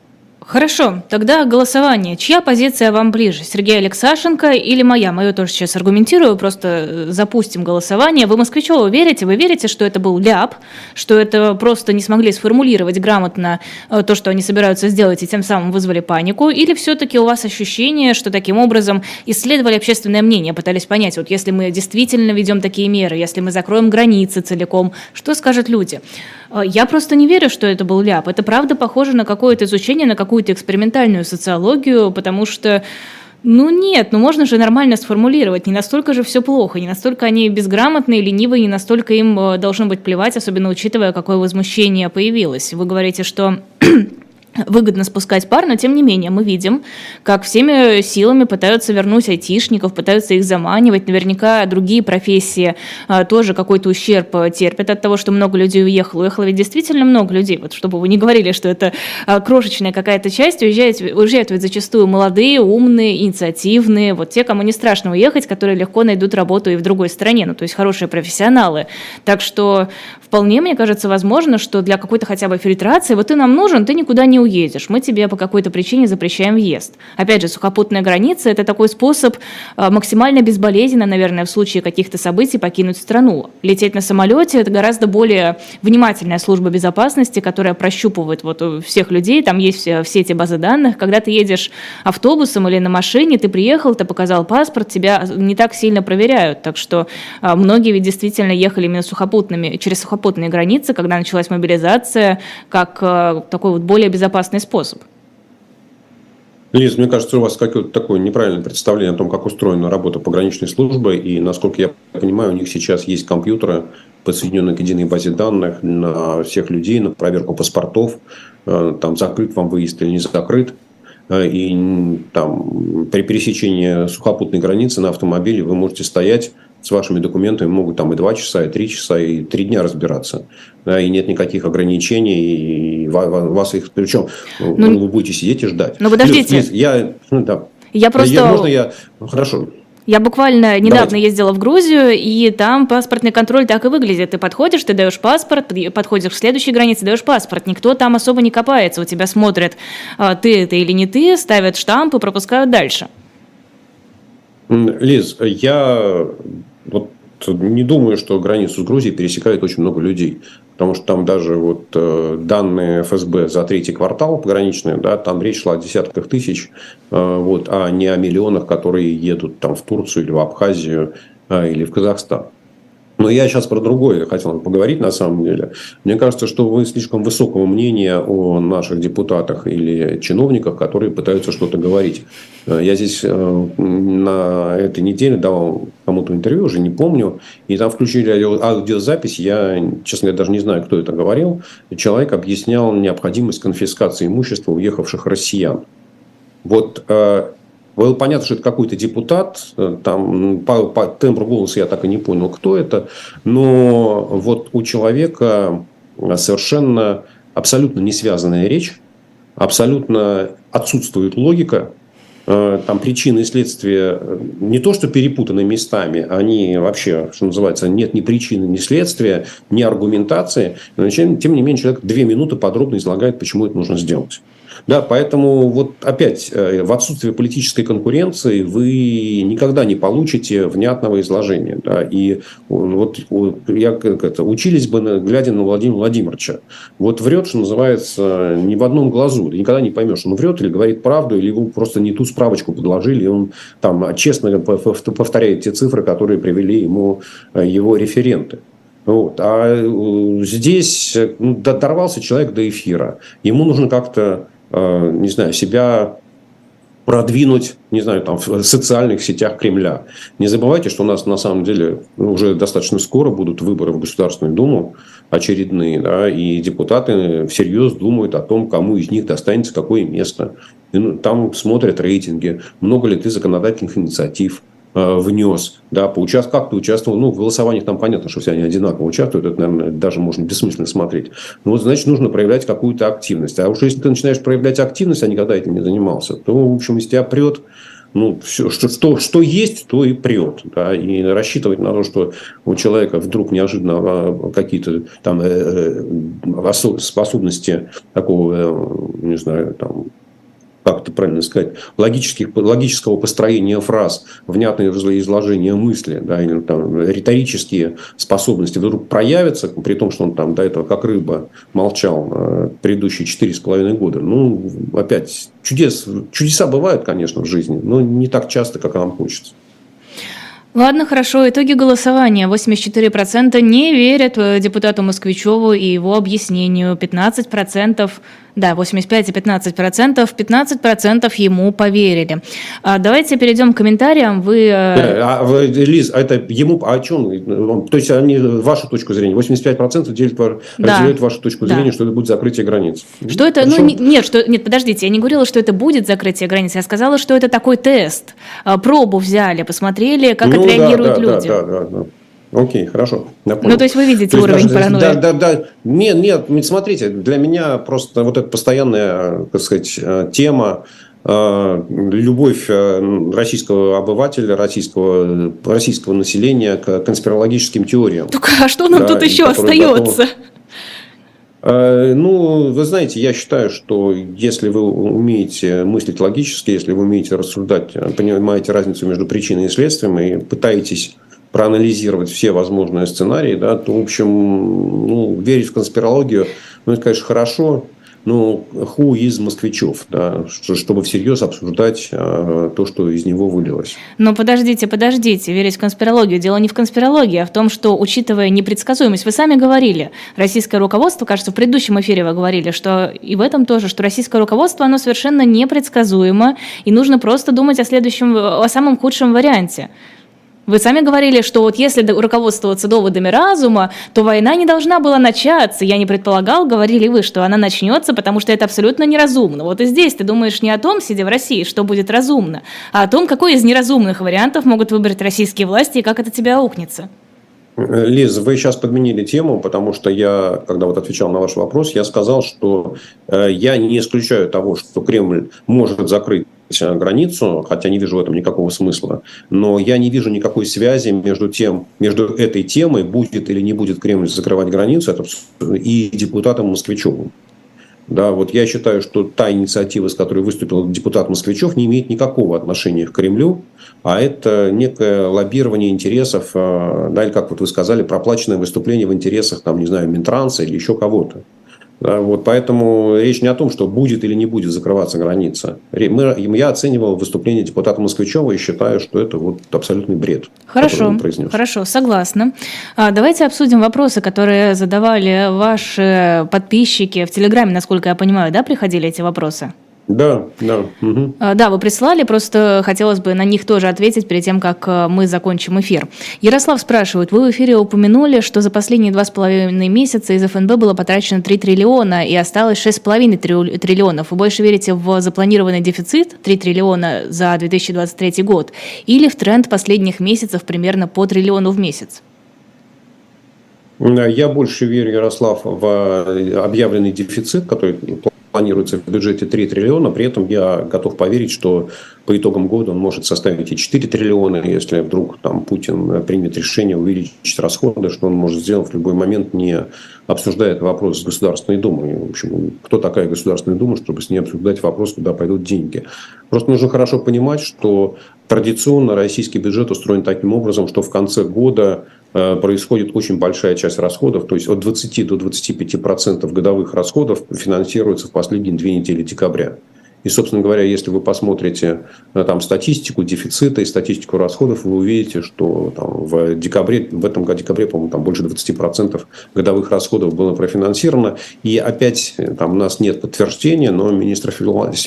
Хорошо, тогда голосование. Чья позиция вам ближе? Сергей Алексашенко или моя? Мою тоже сейчас аргументирую, просто э, запустим голосование. Вы Москвичеву верите? Вы верите, что это был ляп, что это просто не смогли сформулировать грамотно э, то, что они собираются сделать, и тем самым вызвали панику? Или все-таки у вас ощущение, что таким образом исследовали общественное мнение, пытались понять, вот если мы действительно ведем такие меры, если мы закроем границы целиком, что скажут люди? Э, я просто не верю, что это был ляп. Это правда похоже на какое-то изучение, на какую-то экспериментальную социологию, потому что ну нет, ну можно же нормально сформулировать, не настолько же все плохо, не настолько они безграмотные, ленивые, не настолько им э, должно быть плевать, особенно учитывая, какое возмущение появилось. Вы говорите, что выгодно спускать пар, но тем не менее мы видим, как всеми силами пытаются вернуть айтишников, пытаются их заманивать. Наверняка другие профессии а, тоже какой-то ущерб терпят от того, что много людей уехало. Уехало ведь действительно много людей. Вот чтобы вы не говорили, что это а, крошечная какая-то часть, уезжают, уезжают ведь зачастую молодые, умные, инициативные, вот те, кому не страшно уехать, которые легко найдут работу и в другой стране, ну то есть хорошие профессионалы. Так что вполне, мне кажется, возможно, что для какой-то хотя бы фильтрации, вот ты нам нужен, ты никуда не уедешь уедешь, мы тебе по какой-то причине запрещаем въезд. Опять же, сухопутная граница – это такой способ а, максимально безболезненно, наверное, в случае каких-то событий покинуть страну. Лететь на самолете – это гораздо более внимательная служба безопасности, которая прощупывает вот всех людей, там есть все, все эти базы данных. Когда ты едешь автобусом или на машине, ты приехал, ты показал паспорт, тебя не так сильно проверяют. Так что а, многие ведь действительно ехали именно сухопутными, через сухопутные границы, когда началась мобилизация, как а, такой вот более безопасный способ. Лиз, мне кажется, у вас какое-то такое неправильное представление о том, как устроена работа пограничной службы. И, насколько я понимаю, у них сейчас есть компьютеры, подсоединенные к единой базе данных на всех людей, на проверку паспортов. Э, там закрыт вам выезд или не закрыт. Э, и там при пересечении сухопутной границы на автомобиле вы можете стоять с вашими документами могут там и два часа, и три часа, и три дня разбираться. Да, и нет никаких ограничений, и вас их... Причем ну, вы будете сидеть и ждать. Ну, подождите. Плюс, я, ну, да. я просто... Я, можно я... Ну, хорошо. Я буквально недавно Давайте. ездила в Грузию, и там паспортный контроль так и выглядит. Ты подходишь, ты даешь паспорт, подходишь к следующей границе, даешь паспорт. Никто там особо не копается. У тебя смотрят, а, ты это или не ты, ставят штамп и пропускают дальше. Лиз, я вот не думаю, что границу с Грузией пересекает очень много людей. Потому что там даже вот э, данные ФСБ за третий квартал пограничные, да, там речь шла о десятках тысяч, э, вот, а не о миллионах, которые едут там в Турцию или в Абхазию э, или в Казахстан. Но я сейчас про другое хотел поговорить на самом деле. Мне кажется, что вы слишком высокого мнения о наших депутатах или чиновниках, которые пытаются что-то говорить. Э, я здесь э, на этой неделе давал кому-то интервью, уже не помню, и там включили аудиозапись, я, честно говоря, даже не знаю, кто это говорил. Человек объяснял необходимость конфискации имущества уехавших россиян. Вот э, было понятно, что это какой-то депутат, э, там по, по тембру голоса я так и не понял, кто это, но вот у человека совершенно абсолютно не связанная речь, абсолютно отсутствует логика, э, там причины и следствия э, не то, что перепутаны местами, они вообще, что называется, нет ни причины, ни следствия, ни аргументации. Но, тем не менее, человек две минуты подробно излагает, почему это нужно сделать. Да, поэтому вот опять э, в отсутствии политической конкуренции вы никогда не получите внятного изложения. Да, и вот я как это, учились бы, глядя на Владимира Владимировича. Вот врет, что называется, ни в одном глазу. Ты никогда не поймешь, он врет или говорит правду, или ему просто не ту справочку подложили, и он там честно повторяет те цифры, которые привели ему э, его референты. Вот. А э, здесь ну, дорвался человек до эфира. Ему нужно как-то Э, не знаю, себя продвинуть, не знаю, там, в социальных сетях Кремля. Не забывайте, что у нас на самом деле уже достаточно скоро будут выборы в Государственную Думу очередные, да, и депутаты всерьез думают о том, кому из них достанется какое место. И, ну, там смотрят рейтинги, много ли ты законодательных инициатив Э, внес, да, поучаствовал, как ты участвовал, ну, в голосованиях там понятно, что все они одинаково участвуют, это, наверное, даже можно бессмысленно смотреть. Ну, вот, значит, нужно проявлять какую-то активность. А уж если ты начинаешь проявлять активность, а никогда этим не занимался, то, в общем, из тебя прет ну, все, что, что, что есть, то и прет. Да, и рассчитывать на то, что у человека вдруг неожиданно а, какие-то там э, э, способности такого, не знаю, там, как это правильно сказать, логических, логического построения фраз, внятное изложение мысли, да, или там, риторические способности вдруг проявятся, при том, что он там до этого как рыба молчал э, предыдущие четыре с половиной года. Ну, опять, чудес, чудеса бывают, конечно, в жизни, но не так часто, как нам хочется. Ладно, хорошо. Итоги голосования. 84% не верят э, депутату Москвичеву и его объяснению. 15% да, 85 и 15 процентов. 15 процентов ему поверили. А, давайте перейдем к комментариям. Вы... Э, а, Лиз, а это ему о чем? То есть они вашу точку зрения, 85 процентов делят, да. разделяют вашу точку да. зрения, что это будет закрытие границ. Что это? Ну, нет, что, нет, подождите, я не говорила, что это будет закрытие границ. Я сказала, что это такой тест. А, пробу взяли, посмотрели, как ну, отреагируют да, да, люди. Да, да, да. Окей, хорошо. Ну, то есть вы видите то уровень даже, паранойи? Да, да, да. Нет, нет, смотрите, для меня просто вот эта постоянная, так сказать, э, тема э, любовь э, российского обывателя, российского, российского населения к конспирологическим теориям. Только а что нам да, тут еще остается? Готов... Э, ну, вы знаете, я считаю, что если вы умеете мыслить логически, если вы умеете рассуждать, понимаете разницу между причиной и следствием и пытаетесь проанализировать все возможные сценарии, да, то, в общем, ну, верить в конспирологию, ну, это, конечно, хорошо, ну, ху из москвичев, да, чтобы всерьез обсуждать а, то, что из него вылилось. Но подождите, подождите, верить в конспирологию. Дело не в конспирологии, а в том, что, учитывая непредсказуемость, вы сами говорили, российское руководство, кажется, в предыдущем эфире вы говорили, что и в этом тоже, что российское руководство, оно совершенно непредсказуемо, и нужно просто думать о следующем, о самом худшем варианте. Вы сами говорили, что вот если руководствоваться доводами разума, то война не должна была начаться. Я не предполагал, говорили вы, что она начнется, потому что это абсолютно неразумно. Вот и здесь ты думаешь не о том, сидя в России, что будет разумно, а о том, какой из неразумных вариантов могут выбрать российские власти и как это тебя аукнется. Лиз, вы сейчас подменили тему, потому что я, когда вот отвечал на ваш вопрос, я сказал, что э, я не исключаю того, что Кремль может закрыть границу, хотя не вижу в этом никакого смысла. Но я не вижу никакой связи между тем, между этой темой, будет или не будет Кремль закрывать границу, и депутатом Москвичевым. Да, вот я считаю, что та инициатива, с которой выступил депутат Москвичев, не имеет никакого отношения к Кремлю, а это некое лоббирование интересов, э, да, или как вот вы сказали, проплаченное выступление в интересах, там, не знаю, Минтранса или еще кого-то. Да, вот поэтому речь не о том, что будет или не будет закрываться граница. Мы, я оценивал выступление депутата Москвичева и считаю, что это вот абсолютный бред. Хорошо, хорошо, согласна. А, давайте обсудим вопросы, которые задавали ваши подписчики в Телеграме, насколько я понимаю, да, приходили эти вопросы? Да, да. Угу. Да, вы прислали, просто хотелось бы на них тоже ответить перед тем, как э, мы закончим эфир. Ярослав спрашивает, вы в эфире упомянули, что за последние два с половиной месяца из ФНБ было потрачено 3 триллиона и осталось 6,5 триллионов. Вы больше верите в запланированный дефицит 3 триллиона за 2023 год или в тренд последних месяцев примерно по триллиону в месяц? Я больше верю, Ярослав, в э, объявленный дефицит, который планируется в бюджете 3 триллиона, при этом я готов поверить, что по итогам года он может составить и 4 триллиона, если вдруг там Путин примет решение увеличить расходы, что он может сделать в любой момент, не обсуждая этот вопрос с Государственной Думой. В общем, кто такая Государственная Дума, чтобы с ней обсуждать вопрос, куда пойдут деньги. Просто нужно хорошо понимать, что традиционно российский бюджет устроен таким образом, что в конце года Э, происходит очень большая часть расходов, то есть от 20 до 25 процентов годовых расходов финансируется в последние две недели декабря. И, собственно говоря, если вы посмотрите на там, статистику дефицита и статистику расходов, вы увидите, что там, в декабре, в этом году декабре, по-моему, там больше 20% годовых расходов было профинансировано. И опять там у нас нет подтверждения, но министр,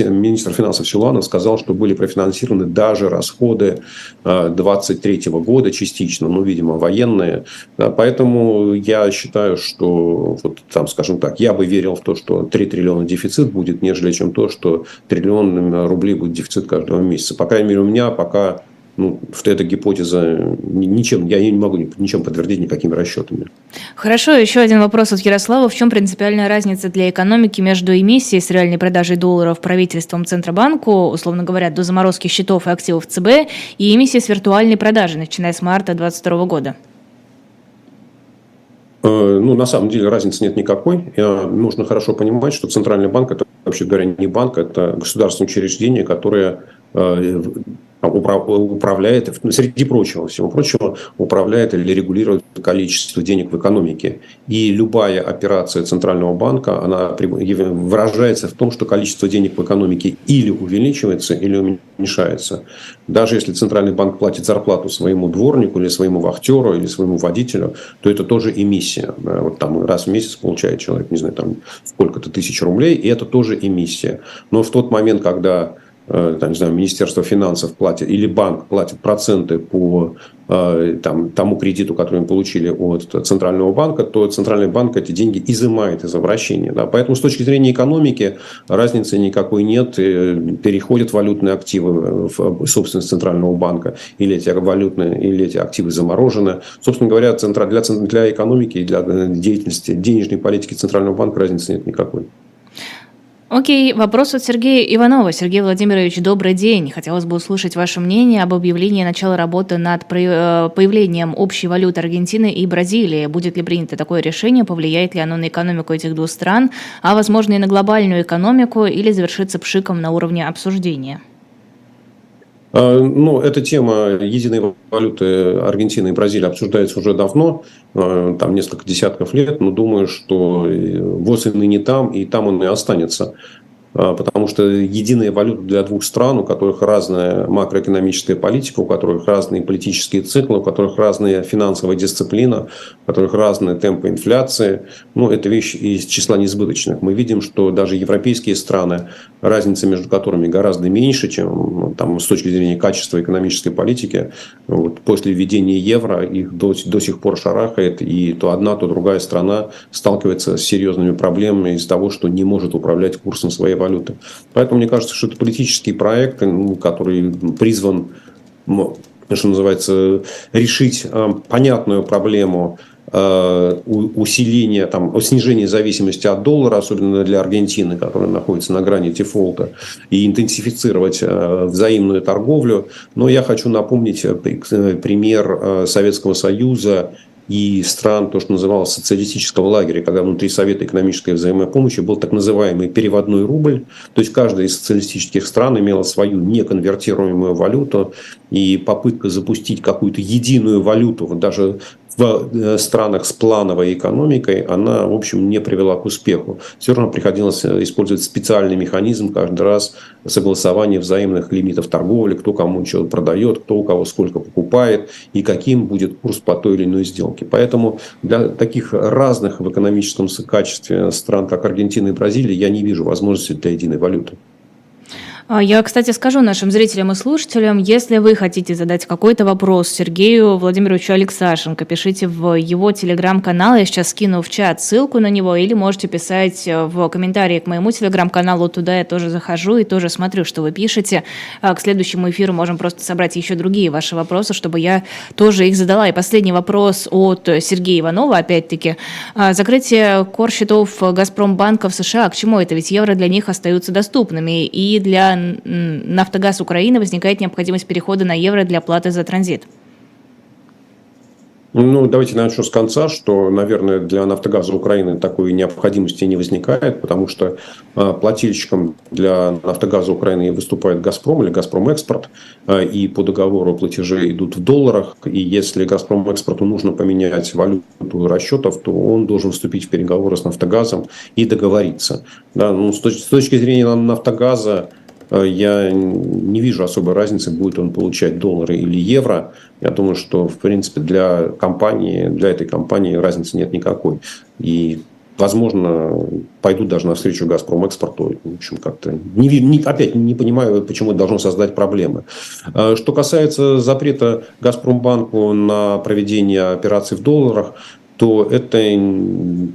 министр финансов Силуанов сказал, что были профинансированы даже расходы 2023 э, года частично, ну, видимо, военные. Поэтому я считаю, что, вот, там, скажем так, я бы верил в то, что 3 триллиона дефицит будет, нежели чем то, что триллион рублей будет дефицит каждого месяца. По крайней мере, у меня пока ну, что эта гипотеза ничем, я ее не могу ничем подтвердить никакими расчетами. Хорошо, еще один вопрос от Ярослава. В чем принципиальная разница для экономики между эмиссией с реальной продажей долларов правительством Центробанку, условно говоря, до заморозки счетов и активов ЦБ, и эмиссией с виртуальной продажей, начиная с марта 2022 года? Э, ну, на самом деле разницы нет никакой. Нужно хорошо понимать, что Центральный банк – это, вообще говоря, не банк, это государственное учреждение, которое управляет, ну, среди прочего, всего прочего, управляет или регулирует количество денег в экономике. И любая операция Центрального банка, она выражается в том, что количество денег в экономике или увеличивается, или уменьшается. Даже если Центральный банк платит зарплату своему дворнику, или своему вахтеру, или своему водителю, то это тоже эмиссия. Вот там раз в месяц получает человек, не знаю, там сколько-то тысяч рублей, и это тоже эмиссия. Но в тот момент, когда Э, там, не знаю, Министерство финансов платит или банк платит проценты по э, там, тому кредиту, который им получили от Центрального банка, то Центральный банк эти деньги изымает из обращения. Да. Поэтому с точки зрения экономики разницы никакой нет. Переходят валютные активы в собственность Центрального банка, или эти валютные, или эти активы заморожены. Собственно говоря, для, для экономики и для деятельности денежной политики Центрального банка разницы нет никакой. Окей, вопрос от Сергея Иванова. Сергей Владимирович, добрый день. Хотелось бы услышать ваше мнение об объявлении начала работы над э, появлением общей валюты Аргентины и Бразилии. Будет ли принято такое решение, повлияет ли оно на экономику этих двух стран, а возможно и на глобальную экономику, или завершится пшиком на уровне обсуждения? А, ну, эта тема единой валюты Аргентины и Бразилии обсуждается уже давно, а, там несколько десятков лет, но думаю, что ВОЗ и ныне там, и там он и останется. А, потому что единая валюта для двух стран, у которых разная макроэкономическая политика, у которых разные политические циклы, у которых разная финансовая дисциплина, у которых разные темпы инфляции, ну, это вещь из числа несбыточных. Мы видим, что даже европейские страны, разница между которыми гораздо меньше, чем ну, там, с точки зрения качества экономической политики, вот, после введения евро их до, до сих пор шарахает, и то одна, то другая страна сталкивается с серьезными проблемами из-за того, что не может управлять курсом своей валюты. Поэтому мне кажется, что это политический проект, который призван, что называется, решить а, понятную проблему а, усиления, там, снижения зависимости от доллара, особенно для Аргентины, которая находится на грани дефолта, и интенсифицировать а, взаимную торговлю. Но я хочу напомнить э, пример Советского Союза и стран, то, что называлось социалистического лагеря, когда внутри Совета экономической взаимопомощи был так называемый переводной рубль. То есть каждая из социалистических стран имела свою неконвертируемую валюту, и попытка запустить какую-то единую валюту, вот даже в э, странах с плановой экономикой, она, в общем, не привела к успеху. Все равно приходилось э, использовать специальный механизм каждый раз согласования взаимных лимитов торговли, кто кому что продает, кто у кого сколько покупает и каким будет курс по той или иной сделке. Поэтому для таких разных в экономическом качестве стран, как Аргентина и Бразилия, я не вижу возможности для единой валюты. А, я, кстати, скажу нашим зрителям и слушателям, если вы хотите задать какой-то вопрос Сергею Владимировичу Алексашенко, пишите в его телеграм-канал, я сейчас скину в чат ссылку на него, или можете писать в комментарии к моему телеграм-каналу, туда я тоже захожу и тоже смотрю, что вы пишете. А, к следующему эфиру можем просто собрать еще другие ваши вопросы, чтобы я тоже их задала. И последний вопрос от Сергея Иванова, опять-таки. А, закрытие кор-счетов Газпромбанка в США, к чему это? Ведь евро для них остаются доступными, и для Нафтогаз Украины возникает необходимость перехода на евро для платы за транзит? Ну, давайте начну с конца, что, наверное, для «Нафтогаза Украины» такой необходимости не возникает, потому что а, плательщиком для «Нафтогаза Украины» выступает «Газпром» или «Газпром Экспорт», а, и по договору платежи идут в долларах, и если «Газпром Экспорту» нужно поменять валюту расчетов, то он должен вступить в переговоры с «Нафтогазом» и договориться. Да, ну, с точки зрения «Нафтогаза», я не вижу особой разницы, будет он получать доллары или евро. Я думаю, что, в принципе, для компании, для этой компании разницы нет никакой. И возможно, пойдут даже навстречу «Газпром экспорту». В общем, как-то не, не, опять не понимаю, почему это должно создать проблемы. Э, что касается запрета «Газпромбанку» на проведение операций в долларах, то это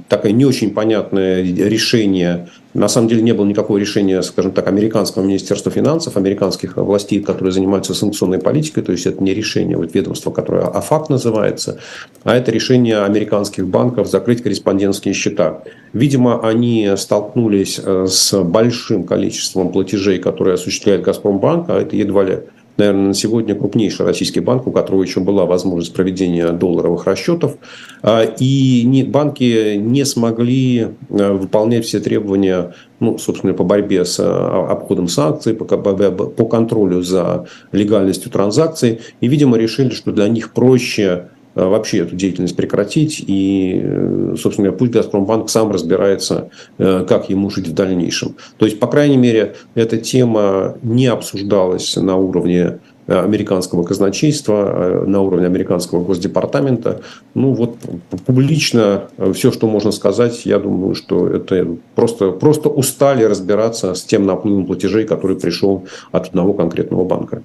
такое не очень понятное решение. На самом деле не было никакого решения, скажем так, американского министерства финансов, американских властей, которые занимаются санкционной политикой. То есть это не решение вот ведомства, которое АФАК называется, а это решение американских банков закрыть корреспондентские счета. Видимо, они столкнулись э, с большим количеством платежей, которые осуществляет Газпромбанк, а это едва ли наверное, на сегодня крупнейший российский банк, у которого еще была возможность проведения долларовых расчетов. А, и банки не смогли э, выполнять все требования, ну, собственно, по борьбе с э, обходом санкций, по, по контролю за легальностью транзакций. И, видимо, решили, что для них проще вообще эту деятельность прекратить. И, э, собственно, пусть Газпромбанк сам разбирается, э, как ему жить в дальнейшем. То есть, по крайней мере, эта тема не обсуждалась на уровне американского казначейства, на уровне американского госдепартамента. Ну вот публично все, что можно сказать, я думаю, что это просто, просто устали разбираться с тем наплывом платежей, который пришел от одного конкретного банка.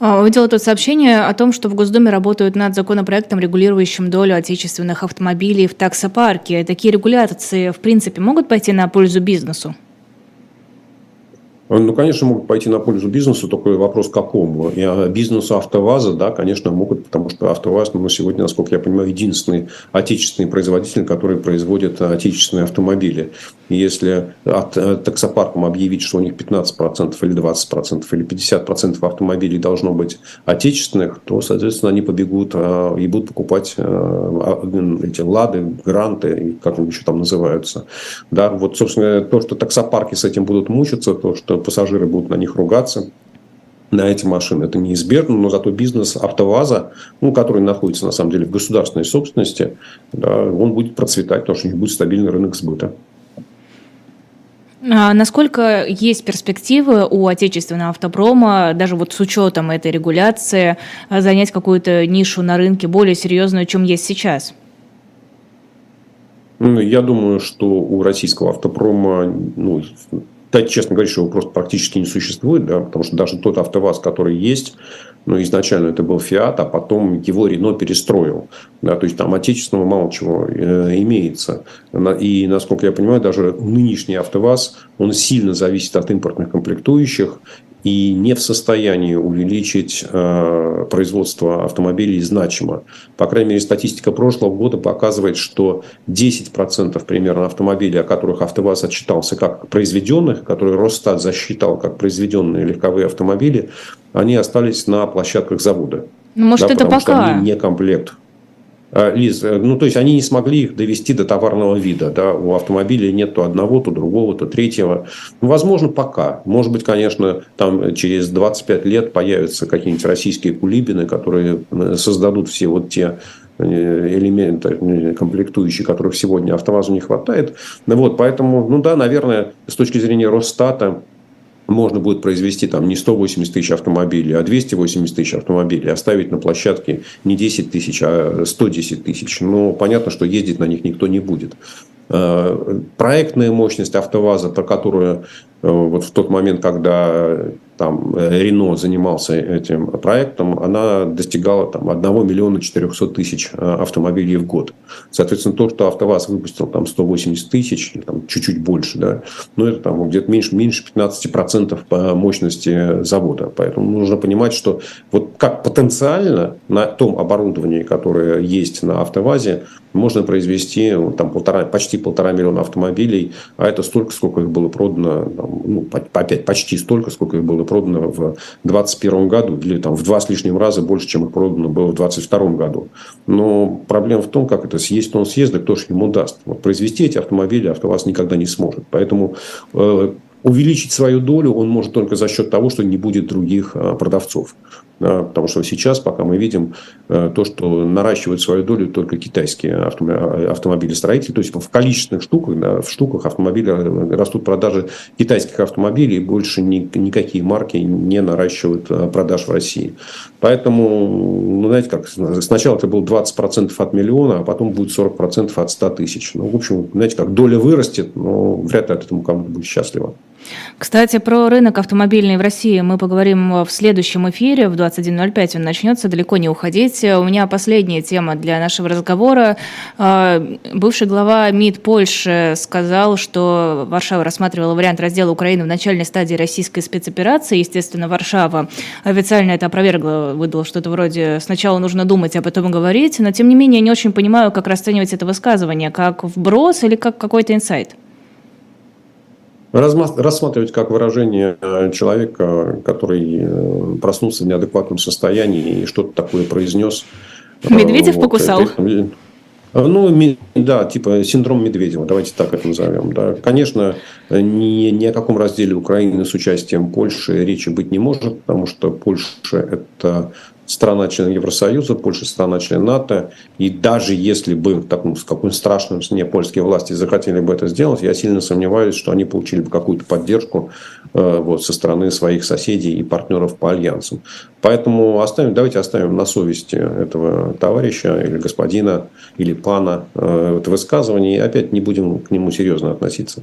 А, увидела тут сообщение о том, что в Госдуме работают над законопроектом, регулирующим долю отечественных автомобилей в таксопарке. Такие регуляции, в принципе, могут пойти на пользу бизнесу? Ну, конечно, могут пойти на пользу бизнесу, только вопрос какому. И а, бизнесу АвтоВАЗа, да, конечно, могут, потому что АвтоВАЗ, ну, сегодня, насколько я понимаю, единственный отечественный производитель, который производит отечественные автомобили. если от э, таксопарком объявить, что у них 15% или 20% или 50% автомобилей должно быть отечественных, то, соответственно, они побегут а, и будут покупать э, а, эти лады, гранты, как они еще там называются. Да, вот, собственно, то, что таксопарки с этим будут мучиться, то, что пассажиры будут на них ругаться, на эти машины. Это неизбежно, но зато бизнес АвтоВАЗа, ну, который находится на самом деле в государственной собственности, да, он будет процветать, потому что у них будет стабильный рынок сбыта. А насколько есть перспективы у отечественного автопрома, даже вот с учетом этой регуляции, занять какую-то нишу на рынке более серьезную, чем есть сейчас? Ну, я думаю, что у российского автопрома ну, да, честно говоря, что его просто практически не существует, да, потому что даже тот АвтоВАЗ, который есть, ну, изначально это был Фиат, а потом его Рено перестроил. Да, то есть, там отечественного мало чего э, имеется. И, насколько я понимаю, даже нынешний АвтоВАЗ, он сильно зависит от импортных комплектующих и не в состоянии увеличить э, производство автомобилей значимо. По крайней мере, статистика прошлого года показывает, что 10% примерно автомобилей, о которых АвтоВАЗ отчитался как произведенных, которые Росстат засчитал как произведенные легковые автомобили, они остались на площадках завода. Ну, может, да, это пока. Что они не комплект. А, Лиз, э, ну то есть они не смогли их довести до товарного вида. Да? У автомобиля нет то одного, то другого, то третьего. Ну, возможно, пока. Может быть, конечно, там через 25 лет появятся какие-нибудь российские кулибины, которые э, создадут все вот те э, элементы, комплектующие, которых сегодня АвтоВАЗу не хватает. Вот, поэтому, ну да, наверное, с точки зрения Росстата, можно будет произвести там не 180 тысяч автомобилей, а 280 тысяч автомобилей, оставить на площадке не 10 тысяч, а 110 тысяч. Но понятно, что ездить на них никто не будет. Э, проектная мощность АвтоВАЗа, про которую э, вот в тот момент, когда там э, Рено занимался этим проектом, она достигала там 1 миллиона 400 тысяч э, автомобилей в год. Соответственно, то, что АвтоВАЗ выпустил там 180 тысяч, там чуть-чуть больше, да, ну это там где-то меньше, меньше 15% по мощности завода. Поэтому нужно понимать, что вот как потенциально на том оборудовании, которое есть на АвтоВАЗе, можно произвести ну, там, полтора, почти полтора миллиона автомобилей, а это столько, сколько их было продано, там, ну, опять почти столько, сколько их было продано в 2021 году, или там в два с лишним раза больше, чем их продано было в 2022 году. Но проблема в том, как это съесть, он съест, да кто же ему даст. Вот произвести эти автомобили АвтоВАЗ никогда не сможет. Поэтому э, увеличить свою долю он может только за счет того, что не будет других э, продавцов. Да, потому что сейчас, пока мы видим э, то, что наращивают свою долю только китайские автомобилестроители, то есть в количественных штуках, да, в штуках автомобиля растут продажи китайских автомобилей, больше ни, никакие марки не наращивают э, продаж в России. Поэтому, ну, знаете, как сначала это было 20% от миллиона, а потом будет 40% от 100 тысяч. Ну, в общем, знаете, как доля вырастет, но вряд ли от этого кому-то будет счастливо. Кстати, про рынок автомобильный в России мы поговорим в следующем эфире. В 21.05 он начнется, далеко не уходите. У меня последняя тема для нашего разговора. А, бывший глава МИД Польши сказал, что Варшава рассматривала вариант раздела Украины в начальной стадии российской спецоперации. Естественно, Варшава официально это опровергла, выдала что-то вроде «сначала нужно думать, а потом говорить». Но, тем не менее, я не очень понимаю, как расценивать это высказывание, как вброс или как какой-то инсайт рассматривать как выражение э, человека, который э, проснулся в неадекватном состоянии и что-то такое произнес. Медведев вот, покусал. Это, ну, да, типа синдром Медведева, давайте так это назовем. Да. Конечно, ни, ни о каком разделе Украины с участием Польши речи быть не может, потому что Польша – это страна член Евросоюза, Польша страна член НАТО. И даже если бы так, ну, с каким страшным сне польские власти захотели бы это сделать, я сильно сомневаюсь, что они получили бы какую-то поддержку э, вот, со стороны своих соседей и партнеров по альянсам. Поэтому оставим, давайте оставим на совести этого товарища или господина или пана э, это высказывание и опять не будем к нему серьезно относиться.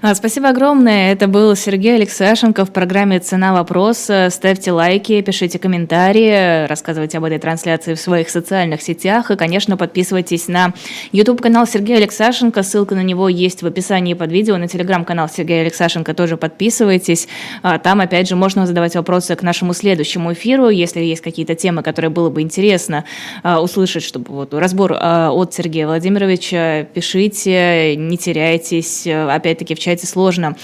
А, спасибо огромное. Это был Сергей Алексашенко в программе «Цена вопроса». Ставьте лайки, пишите комментарии, рассказывайте об этой трансляции в своих социальных сетях. И, конечно, подписывайтесь на YouTube-канал Сергея Алексашенко. Ссылка на него есть в описании под видео. На телеграм-канал Сергея Алексашенко тоже подписывайтесь. А, там, опять же, можно задавать вопросы к нашему следующему эфиру. Если есть какие-то темы, которые было бы интересно а, услышать, чтобы вот разбор от Сергея Владимировича, пишите, не теряйтесь. Опять-таки в чате сложно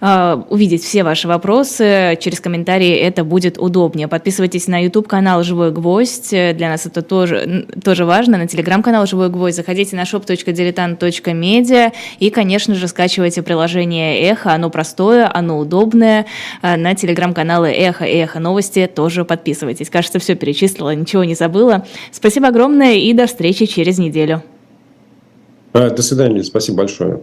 а, увидеть все ваши вопросы через комментарии, это будет удобнее. Подписывайтесь на YouTube-канал «Живой гвоздь», для нас это тоже, тоже важно, на телеграм-канал «Живой гвоздь», заходите на shop.diletant.media и, конечно же, скачивайте приложение «Эхо», оно простое, оно удобное, а, на телеграм-каналы «Эхо» и «Эхо новости» тоже подписывайтесь. Кажется, все перечислила, ничего не забыла. Спасибо огромное и до встречи через неделю. До свидания, спасибо большое.